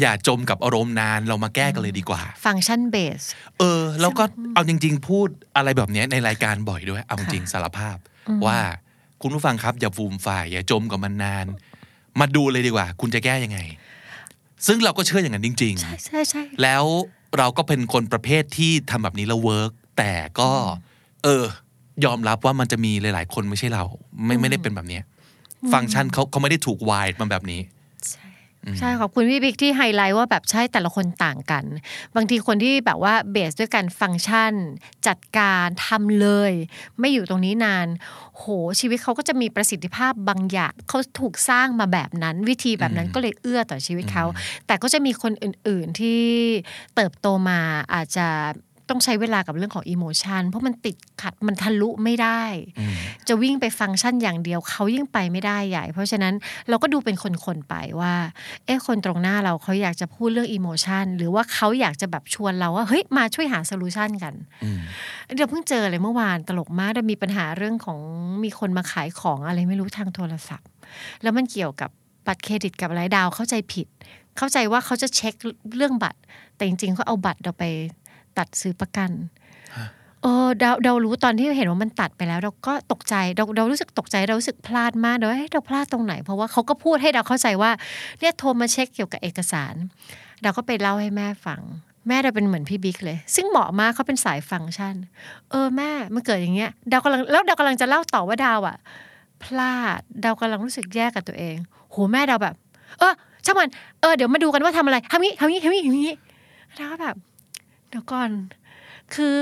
[SPEAKER 1] อย่าจมกับอารมณ์นานเรามาแก้กันเลยดีกว่า
[SPEAKER 2] ฟังก์ชันเบส
[SPEAKER 1] เออ แล้วก็เอาจริง ๆ พูดอะไรแบบเนี้ยในรายการบ่อยด้วย เอาจริงสารภาพ ว่าคุณผู้ฟังครับอย่าฟูมฝ่าย อย่าจมกับมันนาน มาดูเลยดีกว่า คุณจะแก้ยังไง ซึ่งเราก็เชื่ออย่างนั้นจริง ๆ
[SPEAKER 2] ใช่ใช่ใช่
[SPEAKER 1] แล้วเราก็เป็นคนประเภทที่ทำแบบนี้แล้ว work แต่ก็ เออ ยอมรับว่ามันจะมีหลาย ๆ คนไม่ใช่เรา ไม่ไม่ได้เป็นแบบเนี้ยฟังก์ชันเขาเขาไม่ได้ถูกวายมาแบบนี้
[SPEAKER 2] ใช่ขอบคุณพี่บิ๊กที่ไฮไลท์ว่าแบบใช่แต่ละคนต่างกัน บางทีคนที่แบบว่า base ด้วยการฟังก์ชัน จัดการทำเลย ไม่อยู่ตรงนี้นาน โหชีวิตเขาก็จะมีประสิทธิภาพบางอย่างเขาถูกสร้างมาแบบนั้น วิธีแบบนั้นก็เลยเอื้อต่อชีวิตเขา แต่ก็จะมีคนอื่น ๆที่เติบโตมาอาจจะ ต้องใช้เวลากับเรื่องของ emotion เพราะมันติดขัดมันทะลุไม่ได้ จะวิ่งไปฟังก์ชันอย่างเดียวเขายิ่งไปไม่ได้ใหญ่ เพราะฉะนั้นเราก็ดูเป็นคนๆไปว่าเอ๊ะคนตรงหน้าเราเขาอยากจะพูดเรื่อง emotion หรือว่าเขาอยากจะแบบชวนเราว่าเฮ้ยมาช่วยหา solution กันเดี๋ยวเพิ่งเจอเลยเมื่อวานตลกมากเรามีปัญหาเรื่องของมีคนมาขายของอะไรไม่รู้ทางโทรศัพท์ แล้วมันเกี่ยวกับบัตรเครดิตกับอะไรดาวเข้าใจผิด เข้าใจว่าเขาจะเช็คเรื่องบัตร แต่จริงๆเขาเอาบัตรเราไป ตัดซื้อประกันเออเราเรารู้ตอนที่เห็นว่ามันตัดไปแล้ว เราก็ตกใจเราเรารู้สึกตกใจเรารู้สึกพลาดมากเราเฮ้ยเราพลาดตรงไหน เพราะว่าเขาก็พูดให้เราเข้าใจว่าเนี่ยโทรมาเช็คเกี่ยวกับเอกสาร เราก็ไปเล่าให้แม่ฟัง แม่เราเป็นเหมือนพี่บิ๊กเลย ซึ่งเหมาะมากเขาเป็นสายฟังก์ชัน เออแม่มันเกิดอย่างเงี้ยดาวกำลังแล้วดาวกำลังจะเล่าต่อว่าดาวอะพลาดดาวกำลังรู้สึกแย่กับตัวเองโหแม่ดาวแบบ เออช่างมันเออเดี๋ยวมาดูกันว่าทำอะไรทำนี้ทำนี้ทำนี้ทำนี้ดาวก็แบบ เดี๋ยวก่อน คือ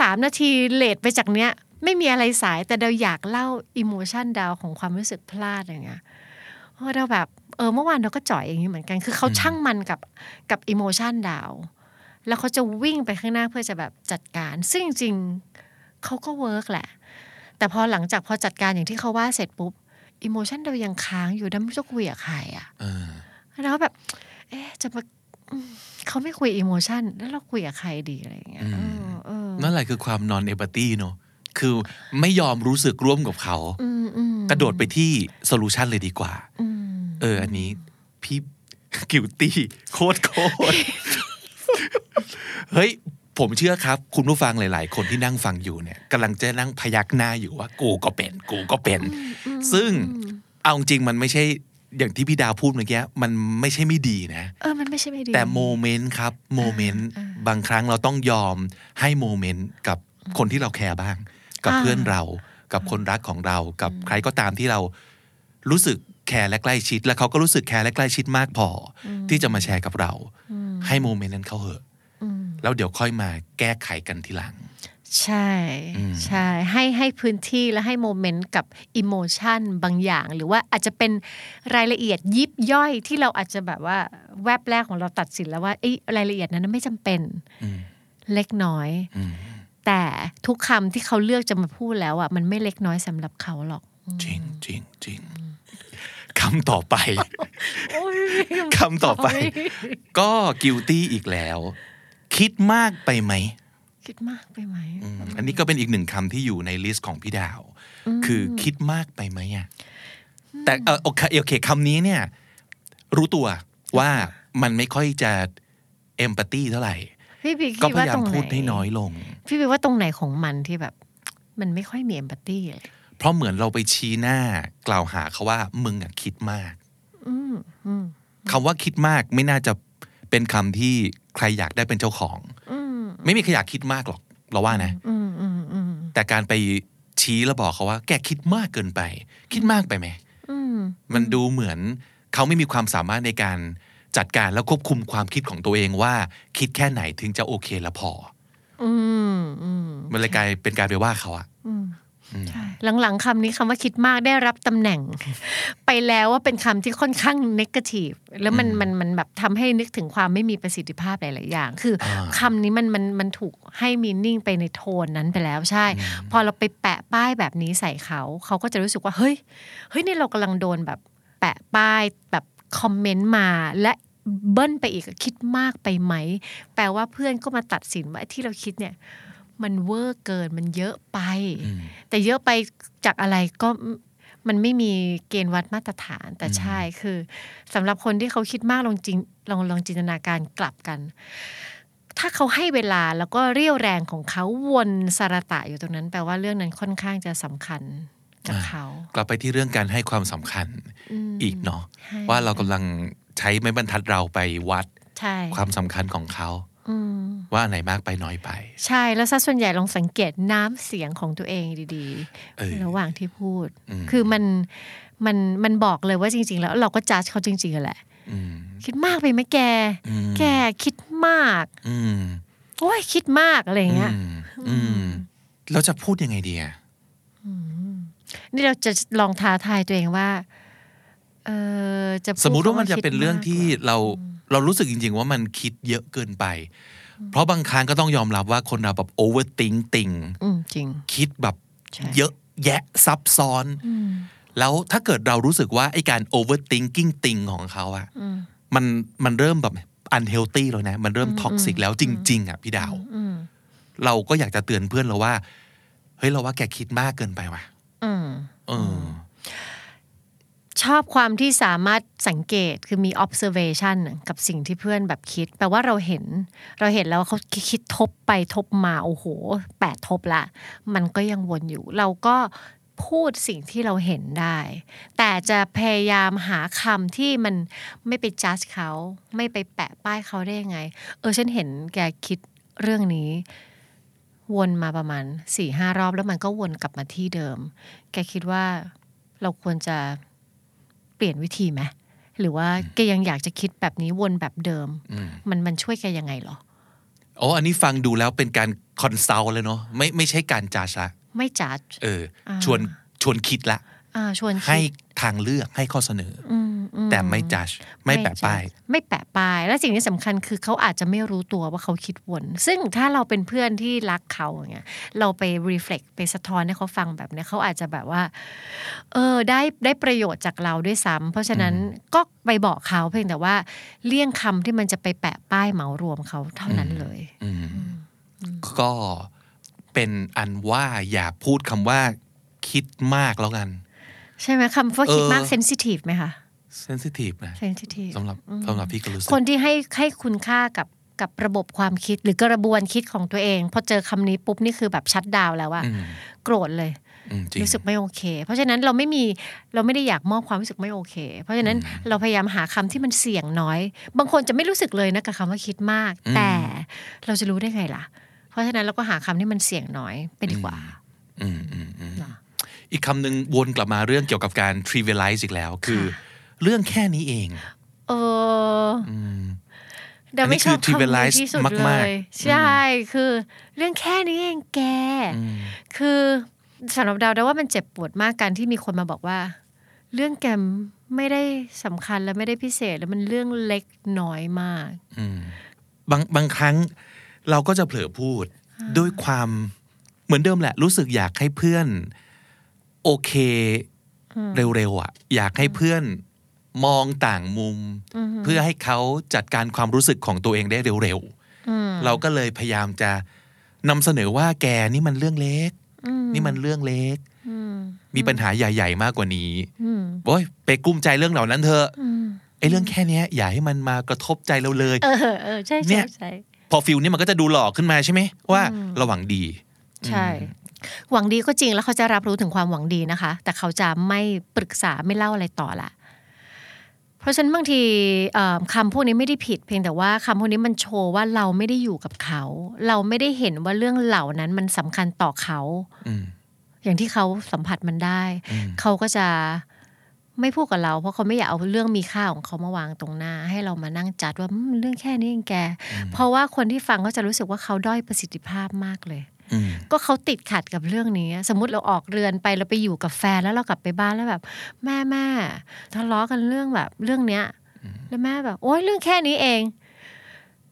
[SPEAKER 2] สามนาทีเลทไปจากเนี้ย ไม่มีอะไรสายแต่เราอยากเล่าอิโมชันดาวของความรู้สึกพลาดอย่างเงี้ยเออเราแบบเออเมื่อวานเราก็จ่อยอย่างนี้เหมือนกัน คือเขาช่างมันกับกับอิโมชันดาวแล้วเขาจะวิ่งไปข้างหน้าเพื่อจะแบบจัดการ ซึ่งจริงๆเขาก็ work แหละ แต่พอหลังจากพอจัดการอย่างที่เขาว่าเสร็จปุ๊บ emotion เรายังค้างอยู่ดันไม่รู้จะคุยกับใครอะ
[SPEAKER 1] เออ
[SPEAKER 2] แล้วแบบ เอ๊ะจะมา เขาไม่คุย emotion แล้วเราคุยกับใครดีอะไรอย่างเงี้ยเออเออ
[SPEAKER 1] นั่นแหละคือความนอนเอ p ัตี้เนอะคือไม่ยอมรู้สึกร่วมกับเขา
[SPEAKER 2] อืมอืม
[SPEAKER 1] กระโดดไปที่ solution เลยดีกว่า
[SPEAKER 2] อืม
[SPEAKER 1] เออ อันนี้พี่ guilty โคตรโคตรเฮ้ย ผมเชื่อครับ คุณผู้ฟังหลาย ๆ คนที่นั่งฟังอยู่เนี่ยกำลังจะนั่งพยักหน้าอยู่ว่า กูก็เป็น กูก็เป็น ซึ่งเอาจริงๆมันไม่ใช่ อย่างที่พี่ดาวพูดเมื่อกี้มันไม่ใช่ไม่ดีนะ
[SPEAKER 2] เออมันไม่ใช่ไม่ดี
[SPEAKER 1] แต่โมครับ moment บางครั้งเราต้องยอมให้ moment กับคนที่เรา care บ้าง กับ
[SPEAKER 2] อ่า
[SPEAKER 1] เพื่อนเรากับคนรักของเรากับใครก็ตามที่เรารู้สึกcare และใกล้ชิด และเขาก็รู้สึก care และใกล้ชิดมากพออที่จะมาแชร์กับเรา ให้ moment นั้นเขาเหอะ
[SPEAKER 2] อืม
[SPEAKER 1] แล้วเดี๋ยวค่อยมาแก้ไขกันทีหลัง
[SPEAKER 2] ใช่ใช่ให้ให้พื้นที่และให้ moment กับ emotion บางอย่าง หรือว่าอาจจะเป็นรายละเอียดยิบย่อยที่เราอาจจะแบบว่าแวบแรกของเราตัดสินแล้วว่าเอ้ยรายละเอียดนั้นไม่จำเป็น
[SPEAKER 1] อืม
[SPEAKER 2] เล็กน้อย
[SPEAKER 1] อืม
[SPEAKER 2] แต่ทุกคำที่เขาเลือกจะมาพูดแล้วอะมันไม่เล็กน้อยสำหรับเขาหรอก
[SPEAKER 1] จริงจริงจริงคำต่อไปคำต่อไป ก็ guilty อีกแล้ว คิดมากไปไหม
[SPEAKER 2] คิดมากไปไหม
[SPEAKER 1] อืมอันนี้ก็เป็นอีกหนึ่งคำที่อยู่ใน list ของพี่ดาว คือคิดมากไปไหมอะแต่เออโอเคโอเคคำนี้เนี่ย รู้ตัวว่ามันไม่ค่อยจะ empathy เท่าไหร่
[SPEAKER 2] พี่พี
[SPEAKER 1] ก็
[SPEAKER 2] คิดว่าพยา
[SPEAKER 1] ยามต
[SPEAKER 2] รงไหน
[SPEAKER 1] พูดให้น้อยลง
[SPEAKER 2] พี่พีว่าตรงไหนของมันที่แบบ มันไม่ค่อยมีเอมพัตตี้เลย
[SPEAKER 1] เพราะเหมือนเราไปชี้หน้ากล่าวหาเขาว่า มึงอะคิดมาก
[SPEAKER 2] อืมอืม
[SPEAKER 1] คำว่าคิดมากไม่น่าจะเป็นคำที่ใครอยากได้เป็นเจ้าของ
[SPEAKER 2] อืม
[SPEAKER 1] ไม่มีใครอยากคิดมากหรอกเราว่านะ
[SPEAKER 2] อืมอืมอืม
[SPEAKER 1] แต่การไปชี้แล้วบอกเขาว่า แกคิดมากเกินไป คิดมากไปไหม
[SPEAKER 2] อืม
[SPEAKER 1] มันดูเหมือนเขาไม่มีความสามารถในการจัดการและควบคุมความคิดของตัวเองว่า คิดแค่ไหนถึงจะโอเคและพอ
[SPEAKER 2] อืมอืม
[SPEAKER 1] มันเลยกลายเป็นการไปว่าเขาอะ
[SPEAKER 2] อืมใช่ หลังๆคำนี้คำว่าคิดมากได้รับตำแหน่ง ไปแล้วว่าเป็นคำที่ค่อนข้างนกาทีฟแล้วมันมันมันแบบทำให้นึกถึงความไม่มีประสิทธิภาพหลายๆอย่าง คืออาคำนี้มันมันมันถูกให้มีนิ่งไปในโทนนั้นไปแล้วใช่ พอเราไปแปะป้ายแบบนี้ใส่เขา เขาก็จะรู้สึกว่าเฮ้ยเฮ้ยนี่เรากำลังโดนแบบแปะป้ายแบบคอมเมนต์มาและเบิ้ลไปอีกคิดมากไปไหม แปลว่าเพื่อนก็มาตัดสินว่าไอ้ที่เราคิดเนี่ย มันเวอร์เกินมันเยอะไป แต่เยอะไปจากอะไรก็มันไม่มีเกณฑ์วัดมาตรฐาน แต่ใช่คือสำหรับคนที่เขาคิดมากลองจริงลองลองจินตนาการกลับกัน ถ้าเขาให้เวลาแล้วก็เรี่ยวแรงของเขาวนสารตะอยู่ตรงนั้น แปลว่าเรื่องนั้นค่อนข้างจะสำคัญกับเขา
[SPEAKER 1] กลับไปที่เรื่องการให้ความสำคัญ
[SPEAKER 2] ม
[SPEAKER 1] อีกเนาะ
[SPEAKER 2] ให้
[SPEAKER 1] ว่าเรากำลังใช้ไม้บรรทัดเราไปวัด
[SPEAKER 2] ใช่
[SPEAKER 1] ความสำคัญของเขา
[SPEAKER 2] อืม
[SPEAKER 1] ว่าอันไหนมากไปน้อยไป
[SPEAKER 2] ใช่แล้วซะส่วนใหญ่ลองสังเกตน้ำเสียงของตัวเองดี
[SPEAKER 1] เออ
[SPEAKER 2] ๆระหว่างที่พูด
[SPEAKER 1] อืม
[SPEAKER 2] คือมันมันมันบอกเลยว่าจริง ๆ แล้วเราก็จัดเขาจริงๆแหละ
[SPEAKER 1] อืม
[SPEAKER 2] คิดมากไปไหมแก
[SPEAKER 1] อืม
[SPEAKER 2] แกคิดมาก
[SPEAKER 1] อืม
[SPEAKER 2] โอ้ยคิดมากอะไรอย่างเงี้ย
[SPEAKER 1] อืมอืมเราจะพูดยังไงดีอะ
[SPEAKER 2] นี่เราจะลองท้าทายตัวเองว่า เออจะพูด
[SPEAKER 1] สมมุติว่ามันจะ
[SPEAKER 2] คำ
[SPEAKER 1] เป็นเรื่องที่
[SPEAKER 2] คิดมาก
[SPEAKER 1] เรา เรารู้สึกจริง ๆ ว่ามันคิดเยอะเกินไป เพราะบางครั้งก็ต้องยอมรับว่าคนเราแบบ overthink ติง
[SPEAKER 2] อืมจริง
[SPEAKER 1] คิดแบบ
[SPEAKER 2] ใช่
[SPEAKER 1] เยอะแยะซับซ้อน แล้วถ้าเกิดเรารู้สึกว่าไอ้การ overthinking ติงของเขาอะมันมันเริ่มแบบ unhealthy แล้วนะ มันเริ่ม toxic แล้วจริง ๆอะพี่ดาว
[SPEAKER 2] อืม
[SPEAKER 1] เราก็อยากจะเตือนเพื่อนเราว่า เฮ้ยเราว่าแกคิดมากเกินไปว่ะ
[SPEAKER 2] อืม
[SPEAKER 1] เออ
[SPEAKER 2] ชอบความที่สามารถสังเกตคือมี observation กับสิ่งที่เพื่อนแบบคิด แปลว่าเราเห็น เราเห็นแล้วเขาคิดทบไปทบมา โอ้โหแปดทบละ มันก็ยังวนอยู่ เราก็พูดสิ่งที่เราเห็นได้ แต่จะพยายามหาคำที่มันไม่ไปจัดเขา ไม่ไปแปะป้ายเขาได้ยังไง เออฉันเห็นแกคิดเรื่องนี้ วนมาประมาณสี่ห้ารอบแล้วมันก็วนกลับมาที่เดิม แกคิดว่าเราควรจะ เปลี่ยนวิธีไหมหรือว่าแกยังอยากจะคิดแบบนี้วนแบบเดิม มันมันช่วยแกยังไงเหรอ
[SPEAKER 1] โอ้อันนี้ฟังดูแล้วเป็นการคอนซัลท์เลยเนาะไม่ไม่ใช่การจาชละ
[SPEAKER 2] ไม่จัด
[SPEAKER 1] เออ ชวนชวนคิดละ
[SPEAKER 2] อ่า ชวน
[SPEAKER 1] ให้
[SPEAKER 2] คิด
[SPEAKER 1] ทางเลือกให้ข้อเสนออ
[SPEAKER 2] อืมอืม
[SPEAKER 1] แต่ไม่จัดไม่แปะป้าย
[SPEAKER 2] ไม่แปะป้าย และสิ่งที่สำคัญคือเขาอาจจะไม่รู้ตัวว่าเขาคิดวน ซึ่งถ้าเราเป็นเพื่อนที่รักเขาอย่างเงี้ยเราไป reflect ไปสะท้อนให้เขาฟังแบบเนี้ยเขาอาจจะแบบว่า เออได้ได้ประโยชน์จากเราด้วยซ้ำเพราะฉะนั้นก็ไปบอกเขาเพียงแต่ว่าเลี่ยงคำที่มันจะไปแปะป้ายเหมารวมเขาเท่านั้นเลย
[SPEAKER 1] อืมก็เป็นอันว่าอย่าพูดคำว่าคิดมากแล้วกัน
[SPEAKER 2] ใช่ไหมคำว่าคิดมาก
[SPEAKER 1] เออ
[SPEAKER 2] เซนซิทีฟไหมคะ
[SPEAKER 1] เซนซิทีฟนะ
[SPEAKER 2] เซนซิทีฟ
[SPEAKER 1] สำหรับสำหรับพี่ก็รู้สึก
[SPEAKER 2] คนที่ให้ให้คุณค่ากับกับระบบความคิดหรือกระบวนคิดของตัวเองพอเจอคำนี้ปุ๊บนี่คือแบบชัดดาวน์แล้วอะ
[SPEAKER 1] อืม
[SPEAKER 2] โกรธเลย
[SPEAKER 1] อืมจริง
[SPEAKER 2] รู้สึกไม่โอเค เพราะฉะนั้นเราไม่มีเราไม่ได้อยากมอบความรู้สึกไม่โอเค เพราะฉะนั้นเราพยายามหาคำที่มันเสี่ยงน้อย บางคนจะไม่รู้สึกเลยนะกับคำว่าคิดมาก แต่เราจะรู้ได้ไงล่ะ เพราะฉะนั้นเราก็หาคำที่มันเสี่ยงน้อยไปดีกว่า
[SPEAKER 1] อืมอืมอืม อีกคำหนึ่งวนกลับมาเรื่องเกี่ยวกับการ trivialize อีกแล้ว คือเรื่องแค่นี้เอง
[SPEAKER 2] เอออ
[SPEAKER 1] ม
[SPEAKER 2] เดี๋ยวไม่ชอบ
[SPEAKER 1] อันนี้คือ
[SPEAKER 2] คำนี้
[SPEAKER 1] trivialize
[SPEAKER 2] ที่สุด
[SPEAKER 1] มาก
[SPEAKER 2] เล
[SPEAKER 1] ๆ
[SPEAKER 2] ยใช่คือ เรื่องแค่นี้เองแก คือสำหรับดาวดาวว่ามันเจ็บปวดมากการที่มีคนมาบอกว่า เรื่องแกมไม่ได้สำคัญและไม่ได้พิเศษ แล้วมันเรื่องเล็กน้อยมาก
[SPEAKER 1] อืมบางบางครั้งเราก็จะเผลอพูดด้วยความเหมือนเดิมแหละ รู้สึกอยากให้เพื่อน โอเค เร็วๆอะ อยากให้เพื่อนมองต่างมุม เพื่อให้เขาจัดการความรู้สึกของตัวเองได้เร็วๆเราก็เลยพยายามจะนำเสนอว่าแกนี่มันเรื่องเล็ก นี่มันเรื่องเล็ก มีปัญหาใหญ่ ๆ มากกว่านี้โอ้ยไปกุ้มใจเรื่องเหล่านั้นเถอะไอ้เรื่องแค่เนี้ยอย่าให้มันมากระทบใจเราเลย
[SPEAKER 2] เออเออใช่
[SPEAKER 1] เนี่
[SPEAKER 2] ใช่
[SPEAKER 1] ย
[SPEAKER 2] ใช่
[SPEAKER 1] พอฟิลนี่มันก็จะดูหลอกขึ้นมาใช่ไหมว่าระหวังดี
[SPEAKER 2] ใช่ หวังดีก็จริงแล้วเขาจะรับรู้ถึงความหวังดีนะคะ แต่เขาจะไม่ปรึกษาไม่เล่าอะไรต่อละเพราะฉะนั้นบางทีเอ่อคำพวกนี้ไม่ได้ผิด เพียงแต่ว่าคำพวกนี้มันโชว์ว่าเราไม่ได้อยู่กับเขา เราไม่ได้เห็นว่าเรื่องเหล่านั้นมันสำคัญต่อเขา
[SPEAKER 1] อืม
[SPEAKER 2] อย่างที่เขาสัมผัสมันได้ เขาก็จะไม่พูดกับเรา เพราะเขาไม่อยากเอาเรื่องมีค่าของเขามาวางตรงหน้า ให้เรามานั่งจัดว่าอืมเรื่องแค่นี้เองแก เพราะว่าคนที่ฟังก็จะรู้สึกว่าเขาด้อยประสิทธิภาพมากเลย
[SPEAKER 1] อืม
[SPEAKER 2] ก็เขาติดขัดกับเรื่องนี้ สมมุติเราออกเรือนไปเราไปอยู่กับแฟนแล้วเรากลับไปบ้านแล้วแบบ แม่แม่ทะเลาะกันเรื่องแบบเรื่องเนี้ย แล้วแม่แบบ โอ๊ยเรื่องแค่นี้เอง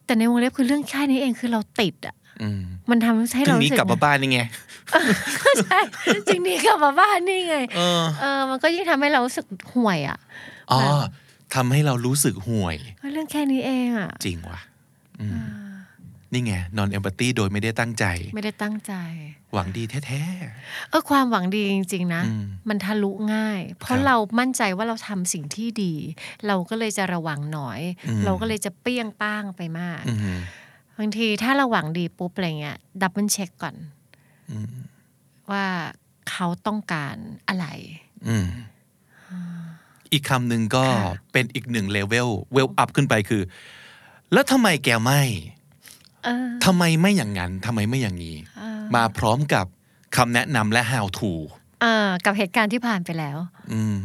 [SPEAKER 2] แต่ในวงเล็บคือเรื่องแค่นี้เองคือเราติดอะ
[SPEAKER 1] อืม
[SPEAKER 2] มันทำให้
[SPEAKER 1] ถึ
[SPEAKER 2] เรา
[SPEAKER 1] ง
[SPEAKER 2] รู้
[SPEAKER 1] นี้
[SPEAKER 2] สึก
[SPEAKER 1] กลับมาบ้านนี่ไง
[SPEAKER 2] ใช่จึงหนี้กลับมาบ้านนี่ไง
[SPEAKER 1] เออ
[SPEAKER 2] เออมันก็ยิ่งทำให้เรารู้สึกห่วยอะ
[SPEAKER 1] อ๋อทำให้เรารู้สึกห่วย
[SPEAKER 2] ว่าเรื่องแค่นี้เองอะ
[SPEAKER 1] จริงว่ะอืม นี่ไงนอนเอมพัตตีโดยไม่ได้ตั้งใจ
[SPEAKER 2] ไม่ได้ตั้งใจ
[SPEAKER 1] หวังดีแท้
[SPEAKER 2] เออความหวังดีจริง ๆ นะ
[SPEAKER 1] อืม
[SPEAKER 2] มันทะลุง่าย เพ
[SPEAKER 1] ค
[SPEAKER 2] ราะ
[SPEAKER 1] รับ
[SPEAKER 2] เรามั่นใจว่าเราทำสิ่งที่ดี เราก็เลยจะระวังน้อย
[SPEAKER 1] อืม
[SPEAKER 2] เราก็เลยจะเปี้ยงป้างไปมาก
[SPEAKER 1] ๆอืม
[SPEAKER 2] บางทีถ้าเราหวังดีปุ๊บอะไรเงี้ย double check ก่อน
[SPEAKER 1] อืม
[SPEAKER 2] ว่าเขาต้องการอะไร
[SPEAKER 1] อืมอีกคำหนึ่งก็
[SPEAKER 2] ค่ะ
[SPEAKER 1] เป็นอีกหนึ่งเลเวลเวลอัพขึ้นไปคือ แล้วทำไมแกไม่
[SPEAKER 2] เออ
[SPEAKER 1] ทำไมไม่อย่างนั้นทำไมไม่อย่างนี้
[SPEAKER 2] เออ
[SPEAKER 1] มาพร้อมกับคำแนะนำและ how to
[SPEAKER 2] เออกับเหตุการณ์ที่ผ่านไปแล้ว
[SPEAKER 1] อืม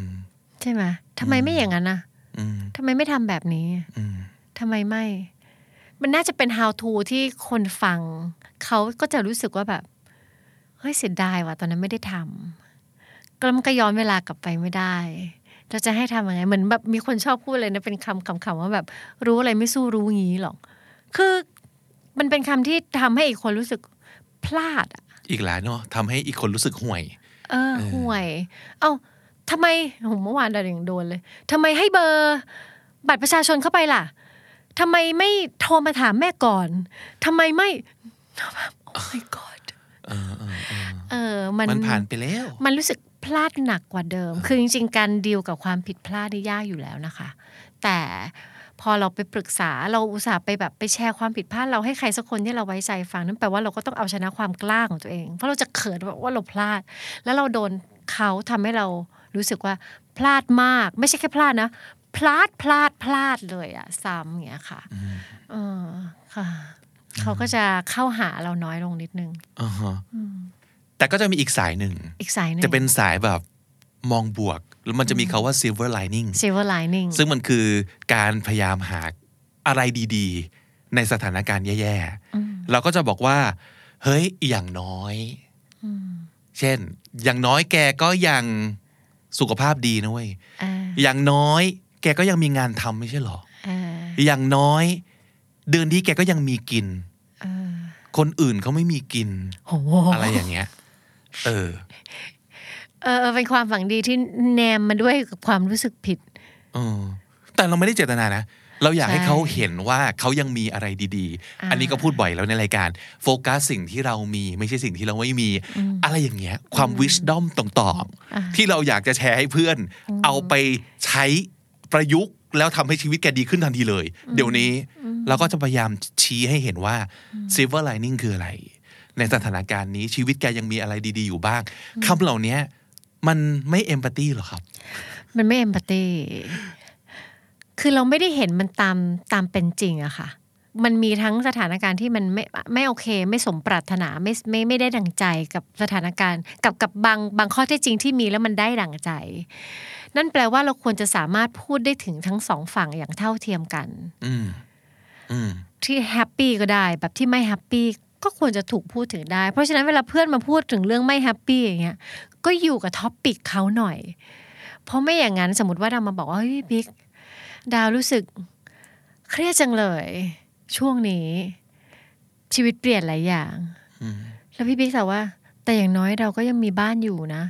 [SPEAKER 2] ใช่ไหมทำไมไม่อย่างนั้นนะ
[SPEAKER 1] อืม
[SPEAKER 2] ทำไมไม่ทำแบบนี้
[SPEAKER 1] อืม
[SPEAKER 2] ทำไมไม่ มันน่าจะเป็น how to ที่คนฟัง เขาก็จะรู้สึกว่าแบบ เฮ้ยเสียดายว่ะตอนนั้นไม่ได้ทำก็มันก็ย้อนเวลากลับไปไม่ได้เราจะให้ทำยังไงเหมือนแบบมีคนชอบพูดเลยนะเป็นคำคำคำว่าแบบ รู้อะไรไม่สู้รู้งี้หรอก คือ มันเป็นคำที่ทำให้อีกคนรู้สึกพลาดอะ
[SPEAKER 1] อีกหลายเนาะทำให้อีกคนรู้สึกห่วย
[SPEAKER 2] เออห่วย เอ้าทำไมโหเมื่อวานเราอย่างโดนเลยทำไมให้เบอร์บัตรประชาชนเข้าไปล่ะทำไมไม่โทรมาถามแม่ก่อนทำไมไม่โอ้ my god
[SPEAKER 1] เออเออเออ
[SPEAKER 2] เออมัน
[SPEAKER 1] มันผ่านไปแล้ว
[SPEAKER 2] มันรู้สึกพลาดหนักกว่าเดิม คือจริง ๆ การดีลกับความผิดพลาดนี่ยากอยู่แล้วนะคะ แต่ พอเราไปปรึกษาเราอุตส่าห์ไปแบบไปแชร์ความผิดพลาดเราให้ใครสักคนที่เราไว้ใจฟังนั่นแปลว่าเราก็ต้องเอาชนะความกล้าของตัวเอง เพราะเราจะเขินว่าเราพลาด แล้วเราโดนเขาทำให้เรารู้สึกว่าพลาดมาก ไม่ใช่แค่พลาดนะ พลาดพลาดพลาดเลยอะซ้ำอย่างเงี้ยค่ะเออค่ะ เขาก็จะเข้าหาเราน้อยลงนิดนึง
[SPEAKER 1] อ่าฮะแต่ก็จะมีอีกสายหนึ่ง
[SPEAKER 2] อีกสายหนึง
[SPEAKER 1] จะเป็นสายแบบมองบวก แล้วมันจะมีคาว่า silver lining
[SPEAKER 2] silver lining
[SPEAKER 1] ซึ่งมันคือการพยายามหาอะไรดีๆ ในสถานการณ์แย่ๆ เราก็จะบอกว่า เฮ้ยอย่างน้อย เช่น อย่างน้อยแกก็ยังสุขภาพดีนะเว้ย
[SPEAKER 2] อ่า
[SPEAKER 1] อย่างน้อย แกก็ยังมีงานทำไม่ใช่หรอ
[SPEAKER 2] เออ
[SPEAKER 1] อย่างน้อย เดือนที่แกก็ยังมีกิน
[SPEAKER 2] เออ
[SPEAKER 1] คนอื่นเขาไม่มีกิน
[SPEAKER 2] โอ้โห
[SPEAKER 1] อะไรอย่างเงี้ย เออ
[SPEAKER 2] เออเออเป็นความฝังดีที่แนมมาด้วยกับความรู้สึกผิด
[SPEAKER 1] เออแต่เราไม่ได้เจตนานะ เราอยากให้
[SPEAKER 2] ใช่
[SPEAKER 1] เขาเห็นว่าเขายังมีอะไรดีๆ อันนี้ก็พูดบ่อยแล้วในรายการ โฟกัสสิ่งที่เรามี ไม่ใช่สิ่งที่เราไม่มี อะไรอย่างเงี้ย ความวิชดอมต่างๆ ที่เราอยากจะแชร์ให้เพื่อน เอาไปใช้ประยุกต์แล้วทำให้ชีวิตแกดีขึ้นทันทีเลย เดี๋ยวนี้เราก็จะพยายามชี้ให้เห็นว่า silver lining คืออะไร ในสถานการณ์นี้ชีวิตแกยังมีอะไรดี ๆ อยู่บ้างคำเหล่านี้ มันไม่ empathy หรอครับ
[SPEAKER 2] มันไม่ empathy คือเราไม่ได้เห็นมันตามตามเป็นจริงอะค่ะ มันมีทั้งสถานการณ์ที่มันไม่ไม่โอเค ไม่สมปรารถนาไม่ไม่ไม่ได้ดังใจกับสถานการณ์ กับกับบางบางข้อเท็จจริงที่มีแล้วมันได้ดังใจ นั่นแปลว่าเราควรจะสามารถพูดได้ถึงทั้งสองฝั่งอย่างเท่าเทียมกัน
[SPEAKER 1] อืมอืม
[SPEAKER 2] ที่ happy ก็ได้แบบที่ไม่ happy ก็ควรจะถูกพูดถึงได้ เพราะฉะนั้นเวลาเพื่อนมาพูดถึงเรื่องไม่ happy อย่างเงี้ยก็อยู่กับ topic เขาหน่อย เพราะไม่อย่างนั้นสมมติว่าดาวมาบอกว่าเฮ้ยบิ๊กดาวรู้สึกเครียดจังเลย ช่วงนี้ ชีวิตเปลี่ยนหลายอย่าง
[SPEAKER 1] อืม
[SPEAKER 2] แล้วพี่บิ๊กตอบว่า แต่อย่างน้อยเราก็ยังมีบ้านอยู่นะ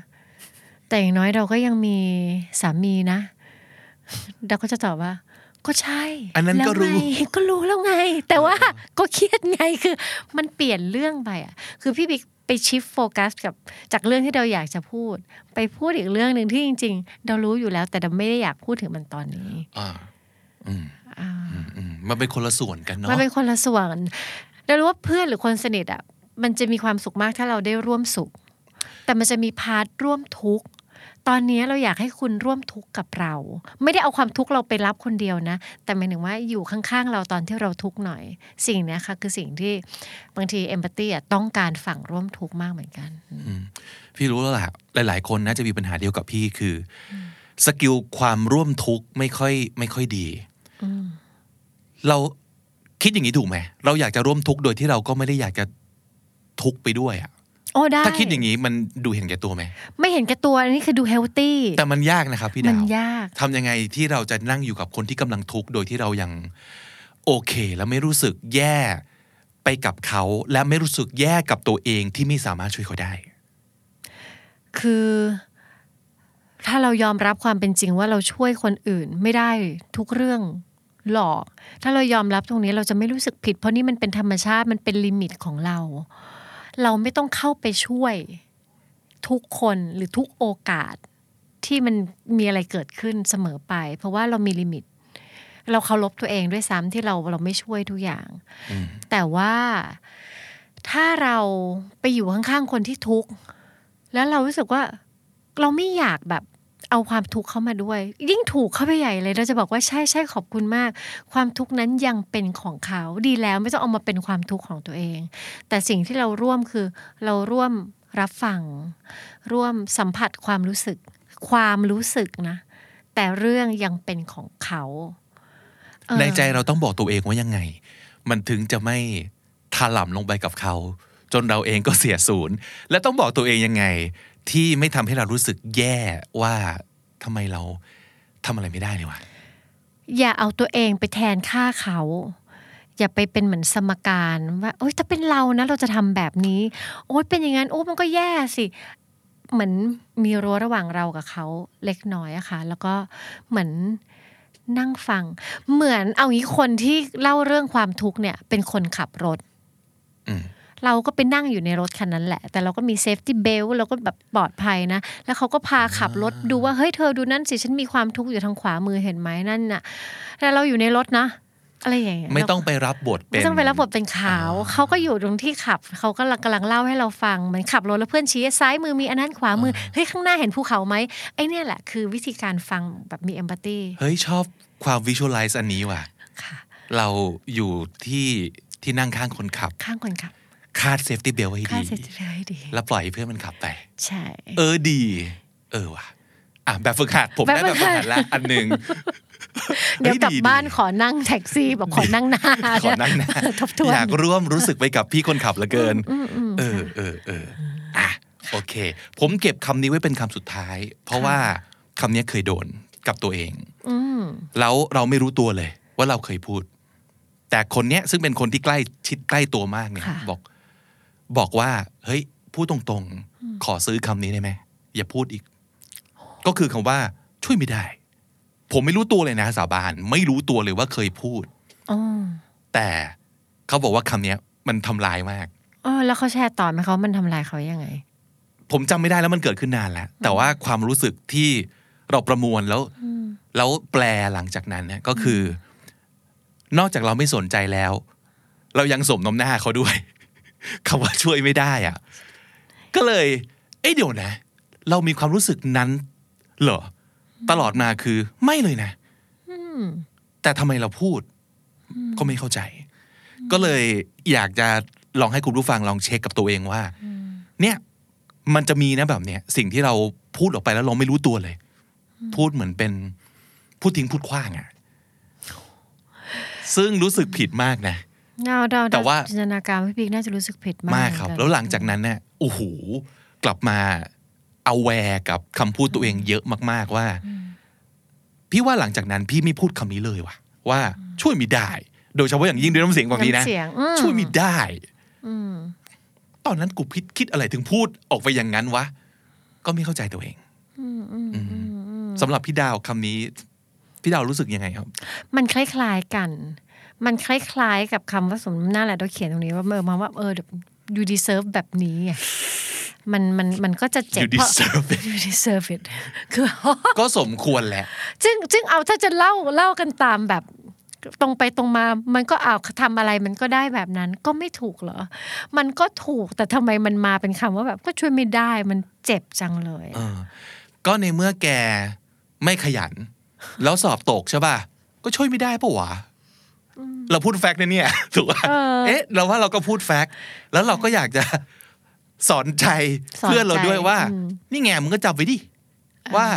[SPEAKER 2] แต่อย่างน้อยเราก็ยังมีสามีนะดาวก็จะตอบว่า ก็ใช่
[SPEAKER 1] อันนั้นก็รู้
[SPEAKER 2] แล้วไงก็รู้แล้วไง แต่ว่าก็เครียดไงคือมันเปลี่ยนเรื่องไปอะ คือพี่บิ๊กไป shift focus กับจากเรื่องที่เราอยากจะพูด ไปพูดอีกเรื่องหนึ่งที่จริง ๆ เรารู้อยู่แล้ว แต่เราไม่ได้อยากพูดถึงมันตอนนี้
[SPEAKER 1] อ่าอืม
[SPEAKER 2] อ่า
[SPEAKER 1] อืมอืมมันเป็นคนละส่วนกันเนาะ
[SPEAKER 2] มันเป็นคนละส่วนเรารู้ว่าเพื่อนหรือคนสนิทอะมันจะมีความสุขมากถ้าเราได้ร่วมสุข แต่มันจะมี part ร่วมทุกข์ ตอนนี้เราอยากให้คุณร่วมทุกข์กับเรา ไม่ได้เอาความทุกข์เราไปรับคนเดียวนะ แต่หมายถึงว่าอยู่ข้างๆ เราตอนที่เราทุกข์หน่อย สิ่งเนี้ยค่ะคือสิ่งที่บางที empathy ต้องการฝั่งร่วมทุกข์มากเหมือนกัน
[SPEAKER 1] อืมพี่รู้แล้วล่ะหลาย ๆ คนน่าจะมีปัญหาเดียวกับพี่คือเออ skill ความร่วมทุกข์ไม่ค่อยไม่ค่อยดีเราคิดอย่างนี้ถูกไหมเราอยากจะร่วมทุกข์โดยที่เราก็ไม่ได้อยากจะทุกข์ไปด้วยอะ
[SPEAKER 2] โอ้ได้
[SPEAKER 1] ถ้าคิดอย่างนี้มันดูเห็นแก่ตัวไหม
[SPEAKER 2] ไม่เห็นแก่ตัวอันนี้คือดู healthy
[SPEAKER 1] แต่มันยากนะครับพี่
[SPEAKER 2] มั
[SPEAKER 1] ดานว
[SPEAKER 2] ยาก
[SPEAKER 1] ทำยังไงที่เราจะนั่งอยู่กับคนที่กำลังทุกข์โดยที่เรายังโอเค แล้วไม่รู้สึกแย่ไปกับเขา และไม่รู้สึกแย่กับตัวเองที่ไม่สามารถช่วยเขาได้
[SPEAKER 2] คือ ถ้าเรายอมรับความเป็นจริงว่าเราช่วยคนอื่นไม่ได้ทุกเรื่องหรอก ถ้าเรายอมรับตรงนี้เราจะไม่รู้สึกผิด เพราะนี่มันเป็นธรรมชาติมันเป็นลิมิตของเรา เราไม่ต้องเข้าไปช่วยทุกคนหรือทุกโอกาสที่มันมีอะไรเกิดขึ้นเสมอไป เพราะว่าเรามีลิมิต เราเคารพตัวเองด้วยซ้ำที่เราเราไม่ช่วยทุกอย่าง
[SPEAKER 1] อืม
[SPEAKER 2] แต่ว่าถ้าเราไปอยู่ข้างๆคนที่ทุกข์แล้วเรารู้สึกว่าเราไม่อยากแบบ เอาความทุกข์เข้ามาด้วย ยิ่งถูกเข้าไปใหญ่เลย เราจะบอกว่าใช่ใช่ขอบคุณมาก ความทุกข์นั้นยังเป็นของเขาดีแล้วไม่ต้องเอามาเป็นความทุกข์ของตัวเอง แต่สิ่งที่เราร่วมคือเราร่วมรับฟัง ร่วมสัมผัสความรู้สึก ความรู้สึกนะ แต่เรื่องยังเป็นของเขา
[SPEAKER 1] ในใจเราต้องบอกตัวเองว่ายังไง มันถึงจะไม่ถล่ำลงไปกับเขา จนเราเองก็เสียศูนย์ และต้องบอกตัวเองยังไง ที่ไม่ทำให้เรารู้สึกแย่ว่าทำไมเราทำอะไรไม่ได้เลยวะ
[SPEAKER 2] อย่าเอาตัวเองไปแทนค่าเขา อย่าไปเป็นเหมือนสมการว่าโอ๊ยถ้าเป็นเรานะ เราจะทำแบบนี้ โอ๊ยเป็นอย่างนั้นโอ้มันก็แย่สิเหมือนมีรั้วระหว่างเรากับเขาเล็กน้อยอะค่ะ แล้วก็เหมือนนั่งฟัง เหมือนเอางี้คนที่เล่าเรื่องความทุกข์เนี่ย เป็นคนขับรถ
[SPEAKER 1] อืม
[SPEAKER 2] เราก็ไปนั่งอยู่ในรถคันนั้นแหละ แต่เราก็มี safety belt เราก็แบบปลอดภัยนะ แล้วเขาก็พาขับรถดูว่า เฮ้ยเธอดูนั่นสิ ฉันมีความทุกข์อยู่ทางขวามือเห็นไหมนั่นน่ะ แต่เราอยู่ในรถนะอะไรอย่างเงี้ย
[SPEAKER 1] ไม่ต้องไปรับบทเป็น
[SPEAKER 2] ไม่ต้องไปรับบทเป็นเขา เขาก็อยู่ตรงที่ขับ เขาก็กำลังเล่าให้เราฟังเหมือนขับรถแล้วเพื่อนชี้ซ้ายมือมีอันนั้นขวามือเฮ้ยข้างหน้าเห็นภูเขาไหมไอ้เนี่ยแหละคือวิธีการฟังแบบมี empathy
[SPEAKER 1] เฮ้ยชอบความ visualize อันนี้ว่ะ
[SPEAKER 2] ค่ะ
[SPEAKER 1] เราอยู่ที่ที่นั่งข้างคนขับ
[SPEAKER 2] ข้างคนขับ
[SPEAKER 1] คาด safety belt ไว้
[SPEAKER 2] ค่า
[SPEAKER 1] ดี
[SPEAKER 2] เสร็จให้ดี
[SPEAKER 1] แล้วปล่อยให้เพื่อนมันขับไป
[SPEAKER 2] ใช่
[SPEAKER 1] เออดี เออว่ะ อะแบบฝึกหัดผมได้
[SPEAKER 2] แบ
[SPEAKER 1] แบบบ
[SPEAKER 2] ฝึ
[SPEAKER 1] ฝึ
[SPEAKER 2] ก
[SPEAKER 1] ก
[SPEAKER 2] หั
[SPEAKER 1] หั
[SPEAKER 2] ด
[SPEAKER 1] ดแล้วอันหนึ่ง
[SPEAKER 2] เดี๋ยว
[SPEAKER 1] ฮ้
[SPEAKER 2] กลับ
[SPEAKER 1] ดี
[SPEAKER 2] บ้าน
[SPEAKER 1] ดี
[SPEAKER 2] ขอนั่งแท็กซี่บอกขอนั่งหน้า
[SPEAKER 1] ขอนั่งหน้า
[SPEAKER 2] ทบทวน
[SPEAKER 1] อยากร่วมรู้สึกไปกับพี่คนขับเหลือเกิน เออเออเอออะโอเค ผมเก็บคำนี้ไว้เป็นคำสุดท้าย เพราะว่าคำนี้เคยโดนกับตัวเอง
[SPEAKER 2] อืม
[SPEAKER 1] แล้วเราไม่รู้ตัวเลย ว่าเราเคยพูด แต่คนเนี้ยซึ่งเป็นคนที่ใกล้ชิดใกล้ตัวมากเนี่ย
[SPEAKER 2] ค่ะ
[SPEAKER 1] บอก บอกว่า เฮ้ย พูดตรงๆ ขอซื้อคำนี้ได้ไหม อย่าพูดอีก ก็คือคำว่า ช่วยไม่ได้ ผมไม่รู้ตัวเลยนะสาบาน ไม่รู้ตัวเลยว่าเคยพูด
[SPEAKER 2] อ๋อ
[SPEAKER 1] แต่เขาบอกว่าคำเนี้ยมันทำลายมาก
[SPEAKER 2] อ๋อแล้วเขาแชร์ต่อไหมเขามันทำลายเขายังไง
[SPEAKER 1] ผมจำไม่ได้แล้วมันเกิดขึ้นนานแล้ว แต่ว่าความรู้สึกที่เราประมวลแล้ว แล้วแปลหลังจากนั้นเนี่ยก็คือ นอกจากเราไม่สนใจแล้ว เรายังสมน้ำหน้าเขาด้วย คำว่าช่วยไม่ได้อะก็เลย เอ้ยเดี๋ยวนะ เรามีความรู้สึกนั้นเหรอตลอดมาคือไม่เลยนะแต่ทำไมเราพูด ก็ไม่เข้าใจ ก็เลยอยากจะลองให้คุณผู้ฟังลองเช็คกับตัวเองว่า เนี่ย มันจะมีนะแบบเนี้ยสิ่งที่เราพูดออกไปแล้วเราไม่รู้ตัวเลย พูดเหมือนเป็นพูดทิ้งพูดขว้างอะซึ่งรู้สึกผิดมากนะ
[SPEAKER 2] เดาเดา
[SPEAKER 1] แต่ว่า
[SPEAKER 2] จินตนาการพี่บิ๊กน่าจะรู้สึกผิดมาก
[SPEAKER 1] มากครับ
[SPEAKER 2] เหมือนน
[SPEAKER 1] แล้วหลังจากนั้นเนี่ยโอ้โหกลับมาเอาแวร์กับคำพูดตัวเองเยอะมาก ๆว่า พี่ว่าหลังจากนั้นพี่ไม่พูดคำนี้เลยว่ะ ว่าช่วยไม่ได้ โดยเฉพาะอย่างยิ่งด้วยน้ำเสียงแบบนี้นะำ
[SPEAKER 2] เสียงอืม
[SPEAKER 1] ช่วยไม่ได้
[SPEAKER 2] อืม
[SPEAKER 1] ตอนนั้นกูคิดคิดอะไรถึงพูดออกไปอย่างนั้นวะก็ไม่เข้าใจตัวเอง
[SPEAKER 2] อืมอืมอืมอืม
[SPEAKER 1] สำหรับพี่ดาวคำนี้ พี่ดาวรู้สึกยังไงครับ
[SPEAKER 2] มันคล้ายๆกัน มันคล้ายๆ กับคำว่าสมน้ำหน้าแหละเราเขียนตรงนี้ว่าเออมาว่าเออ you deserve แบบนี้ไงมันมันมันก็จะเจ็บ
[SPEAKER 1] you
[SPEAKER 2] เพราะ
[SPEAKER 1] deserve it
[SPEAKER 2] you deserve it คือ
[SPEAKER 1] ก็สมควรแหละ
[SPEAKER 2] ซึ่งซึ่งเอาถ้าจะเล่าเล่ากันตามแบบตรงไปตรงมามันก็เอาทำอะไรมันก็ได้แบบนั้นก็ไม่ถูกเหรอ มันก็ถูกแต่ทำไมมันมาเป็นคำว่าแบบก็ช่วยไม่ได้มันเจ็บจังเลย
[SPEAKER 1] เออก็ในเมื่อแกไม่ขยัน แล้วสอบตกใช่ป่ะก็ช่วยไม่ได้ปะวะ เราพูดแฟกต์นะเนี่ย ถูกป่ะ
[SPEAKER 2] เออ
[SPEAKER 1] เอ๊ะ เราว่าเราก็พูดแฟกต์แล้วเราก็อยากจะสอนใจ
[SPEAKER 2] สอนใจ
[SPEAKER 1] เพื่อนเราด้วยว่า
[SPEAKER 2] อืม
[SPEAKER 1] นี่ไงมึงก็จำไว้ดิ ว่า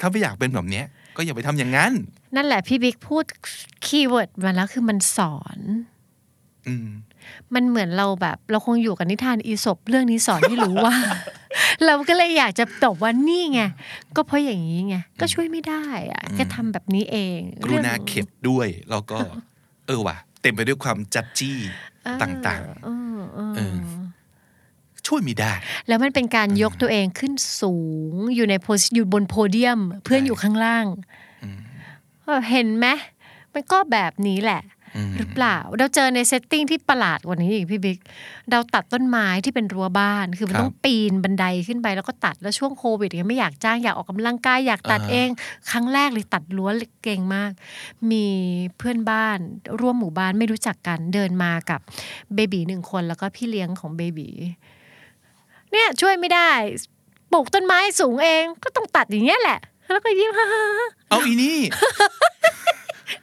[SPEAKER 1] ถ้าไม่อยากเป็นแบบเนี้ย ก็อย่าไปทำอย่างนั้น
[SPEAKER 2] นั่นแหละพี่บิ๊กพูดkeyword มาแล้วคือมันสอน
[SPEAKER 1] อืม
[SPEAKER 2] มันเหมือนเราแบบ เราคงอยู่กับนิทานอีสปเรื่องนี้สอนให้รู้ว่า เราก็เลยอยากจะตอบว่านี่ไง ก็เพราะอย่างนี้ไง ก็ช่วยไม่ได้อะแค่ทำแบบนี้เอง
[SPEAKER 1] กรุณาเข็ดด้วย แล้วก็ เออว่ะ เต็มไปด้วยความ judge ต่าง
[SPEAKER 2] เออเออ
[SPEAKER 1] เออๆช่วยไม่ได้
[SPEAKER 2] แล้วมันเป็นการยกตัวเองขึ้นสูงอยู่ในโพสอยู่บนโพเดียม เพื่อนอยู่ข้างล่างเออเห็นไหมมันก็แบบนี้แหละ
[SPEAKER 1] อืม
[SPEAKER 2] หรือเปล่า เราเจอใน setting ที่ประหลาดกว่านี้อีกพี่บิ๊กเราตัดต้นไม้ที่เป็นรั้วบ้าน คือมัน
[SPEAKER 1] ครับ
[SPEAKER 2] ต้องปีนบันไดขึ้นไปแล้วก็ตัดแล้วช่วงโควิดยังไม่อยากจ้างอยากออกกำลังกายอยากตัด
[SPEAKER 1] อ่าฮะ
[SPEAKER 2] เอง ครั้งแรกเลยตัดรั้วเก่งมาก มีเพื่อนบ้านร่วมหมู่บ้านไม่รู้จักกันเดินมากับ baby หนึ่งคนแล้วก็พี่เลี้ยงของ baby เนี่ยช่วยไม่ได้ปลูกต้นไม้สูงเองก็ต้องตัดอย่างเงี้ยแหละ แล้วก็ยิ้ม
[SPEAKER 1] เอาอีนี่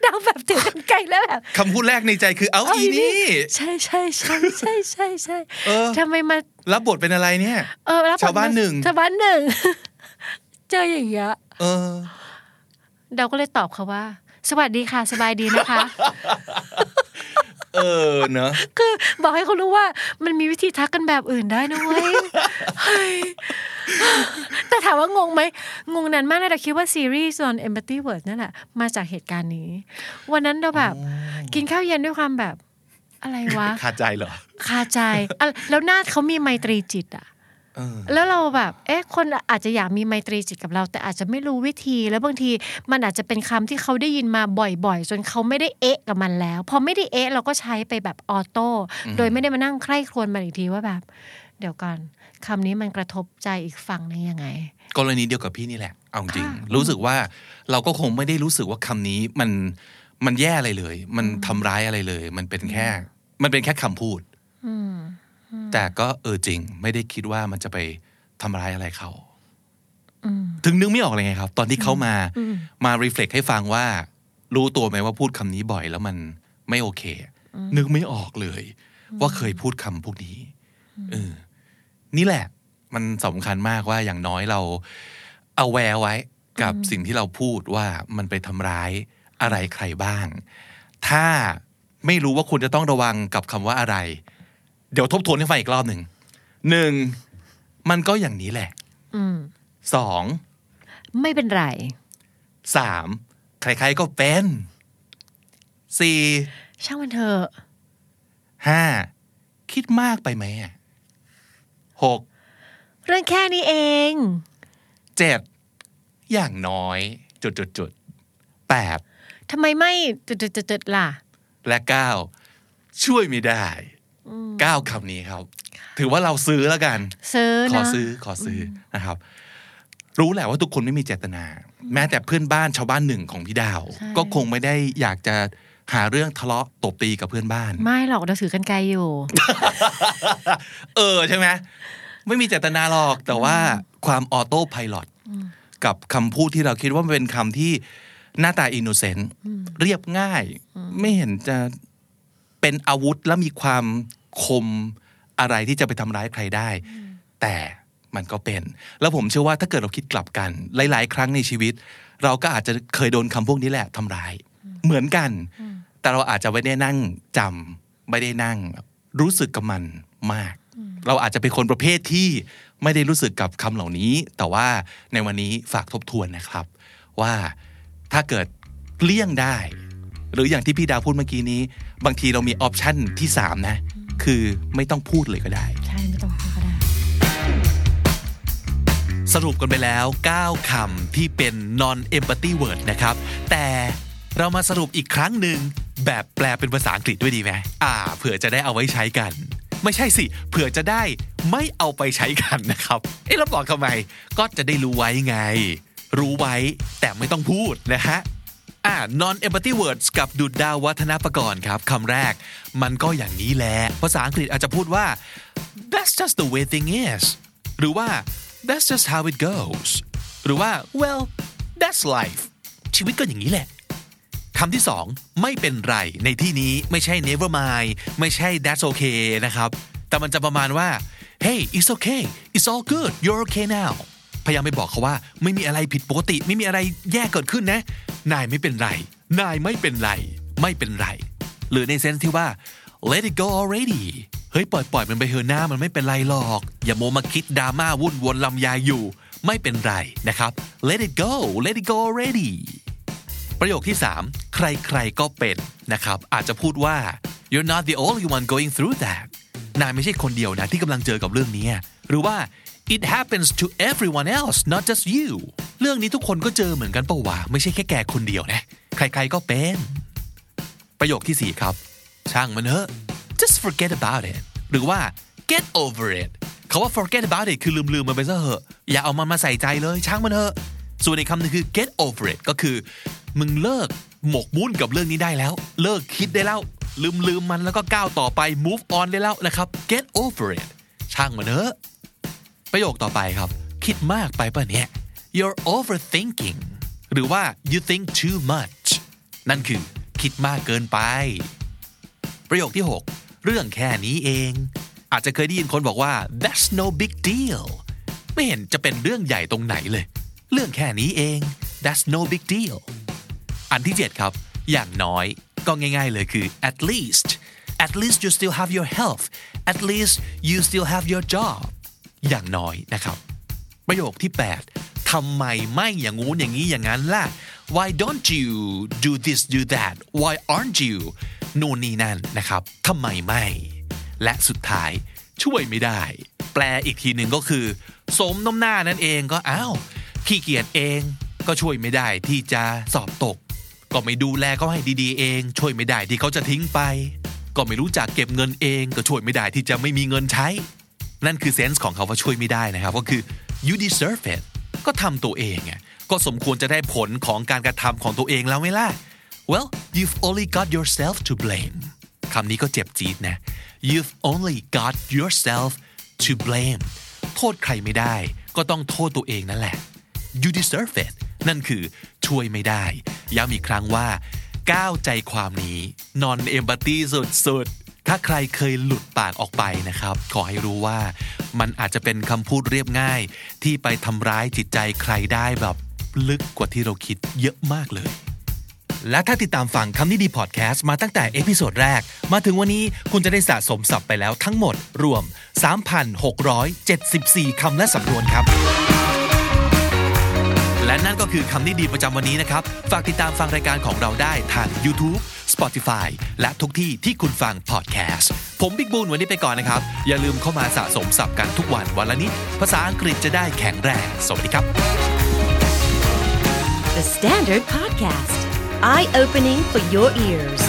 [SPEAKER 2] ดาวแบบถือกันไกลแล้วแบบ
[SPEAKER 1] คำพูดแรกในใจคือเอาอีนี่
[SPEAKER 2] ใช่ใช่ใช่ใช่ใช่ใช่
[SPEAKER 1] เออ
[SPEAKER 2] ทำไมมา
[SPEAKER 1] รับบทเป็นอะไรเนี่ย
[SPEAKER 2] เออแล้ว
[SPEAKER 1] ชาวบ้านหนึ่ง
[SPEAKER 2] ชาวบ้านหนึ่งเจออย่างเงี้ย
[SPEAKER 1] เออ
[SPEAKER 2] เราก็เลยตอบเขาว่า สวัสดีค่ะสบายดีนะคะ
[SPEAKER 1] เออเนอะ
[SPEAKER 2] คือบอกให้เขารู้ว่ามันมีวิธีทักกันแบบอื่นได้นะเว้ยเฮ้ย แต่ถามว่างงไหมงงนานมากเลยแต่คิดว่าซีรีส์ on empathy word นั่นแหละมาจากเหตุการณ์นี้ วันนั้นเราแบบกินข้าวเย็นด้วยความแบบอะไรวะ
[SPEAKER 1] ขาดใจเหรอ
[SPEAKER 2] คาใจอะแล้วหน้าเขามีไมตรีจิตอะ
[SPEAKER 1] เออ
[SPEAKER 2] แล้วเราแบบ เอ๊ะ คนอาจจะอยากมีไมตรีจิตกับเรา แต่อาจจะไม่รู้วิธี แล้วบางทีมันอาจจะเป็นคำที่เขาได้ยินมาบ่อยๆ จนเขาไม่ได้เอ๊ะกับมันแล้ว พอไม่ได้เอ๊ะเราก็ใช้ไปแบบออโต้ โดยไม่ได้มานั่งใคร่ครวญมันอีกทีว่าแบบ เดี๋ยวก่อนคำนี้มันกระทบใจอีกฝั่งนึงยังไง
[SPEAKER 1] กรณีเดียวกับพี่นี่แหละ เอาจริง
[SPEAKER 2] ค่ะ
[SPEAKER 1] รู้สึกว่าเราก็คงไม่ได้รู้สึกว่าคำนี้มันมันแย่อะไรเลย มันทำร้ายอะไรเลย มันเป็นแค่ มันเป็นแค่คำพูด
[SPEAKER 2] อืม
[SPEAKER 1] แต่ก็เออจริง ไม่ได้คิดว่ามันจะไปทำร้ายอะไรเขา
[SPEAKER 2] อืม
[SPEAKER 1] ถึงนึกไม่ออกเลยไงครับ ตอนที่เขามา
[SPEAKER 2] อืม
[SPEAKER 1] มารีเฟล็กให้ฟังว่า รู้ตัวไหมว่าพูดคำนี้บ่อยแล้วมันไม่โอเค นึกไม่ออกเลย ว่าเคยพูดคำพวกนี้เออ นี่แหละ มันสำคัญมากว่าอย่างน้อยเราเอาแวร์ไว้กับสิ่งที่เราพูดว่ามันไปทำร้ายอะไรใครบ้าง ถ้าไม่รู้ว่าคุณจะต้องระวังกับคำว่าอะไร เดี๋ยวทบทวนให้ฟังอีกรอบหนึ่งหนึ่งมันก็อย่างนี้แหละ
[SPEAKER 2] อืม
[SPEAKER 1] สอง
[SPEAKER 2] ไม่เป็นไร
[SPEAKER 1] สามใครๆก็เป็นสี่
[SPEAKER 2] ช่างมันเถอะ
[SPEAKER 1] ห้าคิดมากไปไหมอะ หก
[SPEAKER 2] เรื่องแค่นี้เอง
[SPEAKER 1] เจ็ดอย่างน้อย จุดจุดจุดแปด
[SPEAKER 2] ทำไมไม่จุดๆๆล่ะ
[SPEAKER 1] และเก้าช่วยไม่ได้เก้าคำนี้ครับ ถือว่าเราซื้อแล้วกัน
[SPEAKER 2] ซื้อ
[SPEAKER 1] ขอ
[SPEAKER 2] เนาะ
[SPEAKER 1] ซื้อขอซื้อนะครับ รู้แหละว่าทุกคนไม่มีเจตนา แม้แต่เพื่อนบ้านชาวบ้านหนึ่งของพี่ดาว ก็คงไม่ได้อยากจะ หาเรื่องทะเลาะตบตีกับเพื่อนบ้าน
[SPEAKER 2] ไม่หรอกเราถือกันไกลอยู่
[SPEAKER 1] เออใช่ไหมไม่มีเจตนาหรอกแต่ว่าความออโต้พายโกับคำพูดที่เราคิดว่ามันเป็นคำที่หน้าตาอินโนเซนต์เรียบง่าย ไม่เห็นจะเป็นอาวุธและมีความคมอะไรที่จะไปทำร้ายใครได้ แต่มันก็เป็น แล้วผมเชื่อว่าถ้าเกิดเราคิดกลับกัน หลาย ๆ ครั้งในชีวิต เราก็อาจจะเคยโดนคำพวกนี้แหละทำร้าย เหมือนกัน แต่เราอาจจะไม่ได้นั่งจำไม่ได้นั่งรู้สึกกับมันมาก เราอาจจะเป็นคนประเภทที่ไม่ได้รู้สึกกับคำเหล่านี้ แต่ว่าในวันนี้ฝากทบทวนนะครับ ว่าถ้าเกิดเลี่ยงได้ หรืออย่างที่พี่ดาวพูดเมื่อกี้นี้ บางทีเรามีออปชันที่ 3 นะ คือไม่ต้องพูดเลยก็ได้
[SPEAKER 2] ใช่ไม่ต้องพูดก็ได้
[SPEAKER 1] สรุปกันไปแล้ว 9คำที่เป็น non empathy word นะครับ แต่ เรามาสรุปอีกครั้งหนึ่งแบบแปลเป็นภาษาอังกฤษด้วยดีไหมอ่า เผื่อจะได้เอาไว้ใช้กัน ไม่ใช่สิ เผื่อจะได้ไม่เอาไปใช้กันนะครับ เอ๊ะเราบอกทำไม ก็จะได้รู้ไว้ไง รู้ไว้แต่ไม่ต้องพูดนะฮะอ่า non empathy words กับดุดดาววัฒนประกรณ์ครับคำแรก มันก็อย่างนี้แหละ ภาษาอังกฤษอาจจะพูดว่า that's just the way thing is หรือว่า that's just how it goes หรือว่า well that's life ชีวิตก็อย่างนี้แหละ คำที่สองไม่เป็นไร ในที่นี้ไม่ใช่ never mind ไม่ใช่ that's okay นะครับ แต่มันจะประมาณว่า hey it's okay it's all good you're okay now พยายามไปบอกเขาว่าไม่มีอะไรผิดปกติ ไม่มีอะไรแย่เกิดขึ้นนะ นายไม่เป็นไร นายไม่เป็นไร ไม่เป็นไร หรือในเซนส์ที่ว่า let it go already เฮ้ยปล่อยปล่อยมันไปเถอะหน้ามันไม่เป็นไรหรอก อย่าโมมาคิดดราม่าวุ่นวนลำยายอยู่ ไม่เป็นไรนะครับ let it go let it go already ประโยคที่ 3 ใครๆก็เป็นนะครับ อาจจะพูดว่า you're not the only one going through that นายไม่ใช่คนเดียวนะที่กำลังเจอกับเรื่องนี้ หรือว่า it happens to everyone else not just you เรื่องนี้ทุกคนก็เจอเหมือนกันปะวะไม่ใช่แค่แกคนเดียวนะ ใครๆก็เป็น ประโยคที่ 4 ครับ ช่างมันเถอะ just forget about it หรือว่า get over it เขาว่า forget about it คือลืมๆมันไปซะเหอะ อย่าเอามันมาใส่ใจเลย ช่างมันเถอะ ส่วนอีกคำนึงคือ get over it ก็คือ มึงเลิกหมกมุ่นกับเรื่องนี้ได้แล้ว เลิกคิดได้แล้ว ลืมลืมมันแล้วก็ก้าวต่อไป move on ได้แล้วนะครับ get over it ช่างมันเถอะประโยคต่อไปครับ คิดมากไปป่ะเนี่ย you're overthinking หรือว่า you think too much นั่นคือคิดมากเกินไป ประโยคที่ 6 เรื่องแค่นี้เอง อาจจะเคยได้ยินคนบอกว่า that's no big deal ไม่เห็นจะเป็นเรื่องใหญ่ตรงไหนเลย เรื่องแค่นี้เอง that's no big deal อันที่ 7 ครับ อย่างน้อยก็ง่ายๆเลยคือ at least at least you still have your health at least you still have your job อย่างน้อยนะครับ ประโยคที่ 8ทำไมไม่อย่างงู้นอย่างนี้อย่างนั้นล่ะ why don't you do this do that why aren't you นู่นนี่นั่นนะครับทำไมไม่ และสุดท้ายช่วยไม่ได้ แปลอีกทีหนึ่งก็คือ สมน้ำหน้านั่นเองก็อ้าวขี้เกียจเองก็ช่วยไม่ได้ที่จะสอบตก ก็ไม่ดูแลเขาให้ดีๆเอง ช่วยไม่ได้ที่เขาจะทิ้งไป ก็ไม่รู้จักเก็บเงินเอง ก็ช่วยไม่ได้ที่จะไม่มีเงินใช้ นั่นคือเซนส์ของเขาว่าช่วยไม่ได้นะครับ ก็คือ you deserve it ก็ทำตัวเองก็สมควรจะได้ผลของการกระทำของตัวเองแล้วไหมล่ะ well you've only got yourself to blame คำนี้ก็เจ็บจี๊ดนะ you've only got yourself to blame โทษใครไม่ได้ ก็ต้องโทษตัวเองนั่นแหละ you deserve it นั่นคือ ช่วยไม่ได้ ย้ำอีกครั้งว่าก้าวใจความนี้ non empathy สุดๆ ถ้าใครเคยหลุดปากออกไปนะครับ ขอให้รู้ว่ามันอาจจะเป็นคำพูดเรียบง่าย ที่ไปทำร้ายจิตใจใครได้แบบลึกกว่าที่เราคิดเยอะมากเลย และถ้าติดตามฟังคำนี้ดีพอดแคสต์มาตั้งแต่ episode แรก มาถึงวันนี้คุณจะได้สะสมศัพท์ไปแล้วทั้งหมดรวม 3,674 คำและสำนวนครับ และนั่นก็คือคำนี้ดีประจำวันนี้นะครับ ฝากติดตามฟังรายการของเราได้ทาง YouTube Spotify และทุกที่ที่คุณฟังพอดแคสต์ ผมบิ๊กบูลวันนี้ไปก่อนนะครับ อย่าลืมเข้ามาสะสมศัพท์กันทุกวันวันละนิด ภาษาอังกฤษจะได้แข็งแรง สวัสดีครับ
[SPEAKER 3] The Standard Podcast, eye opening for your ears.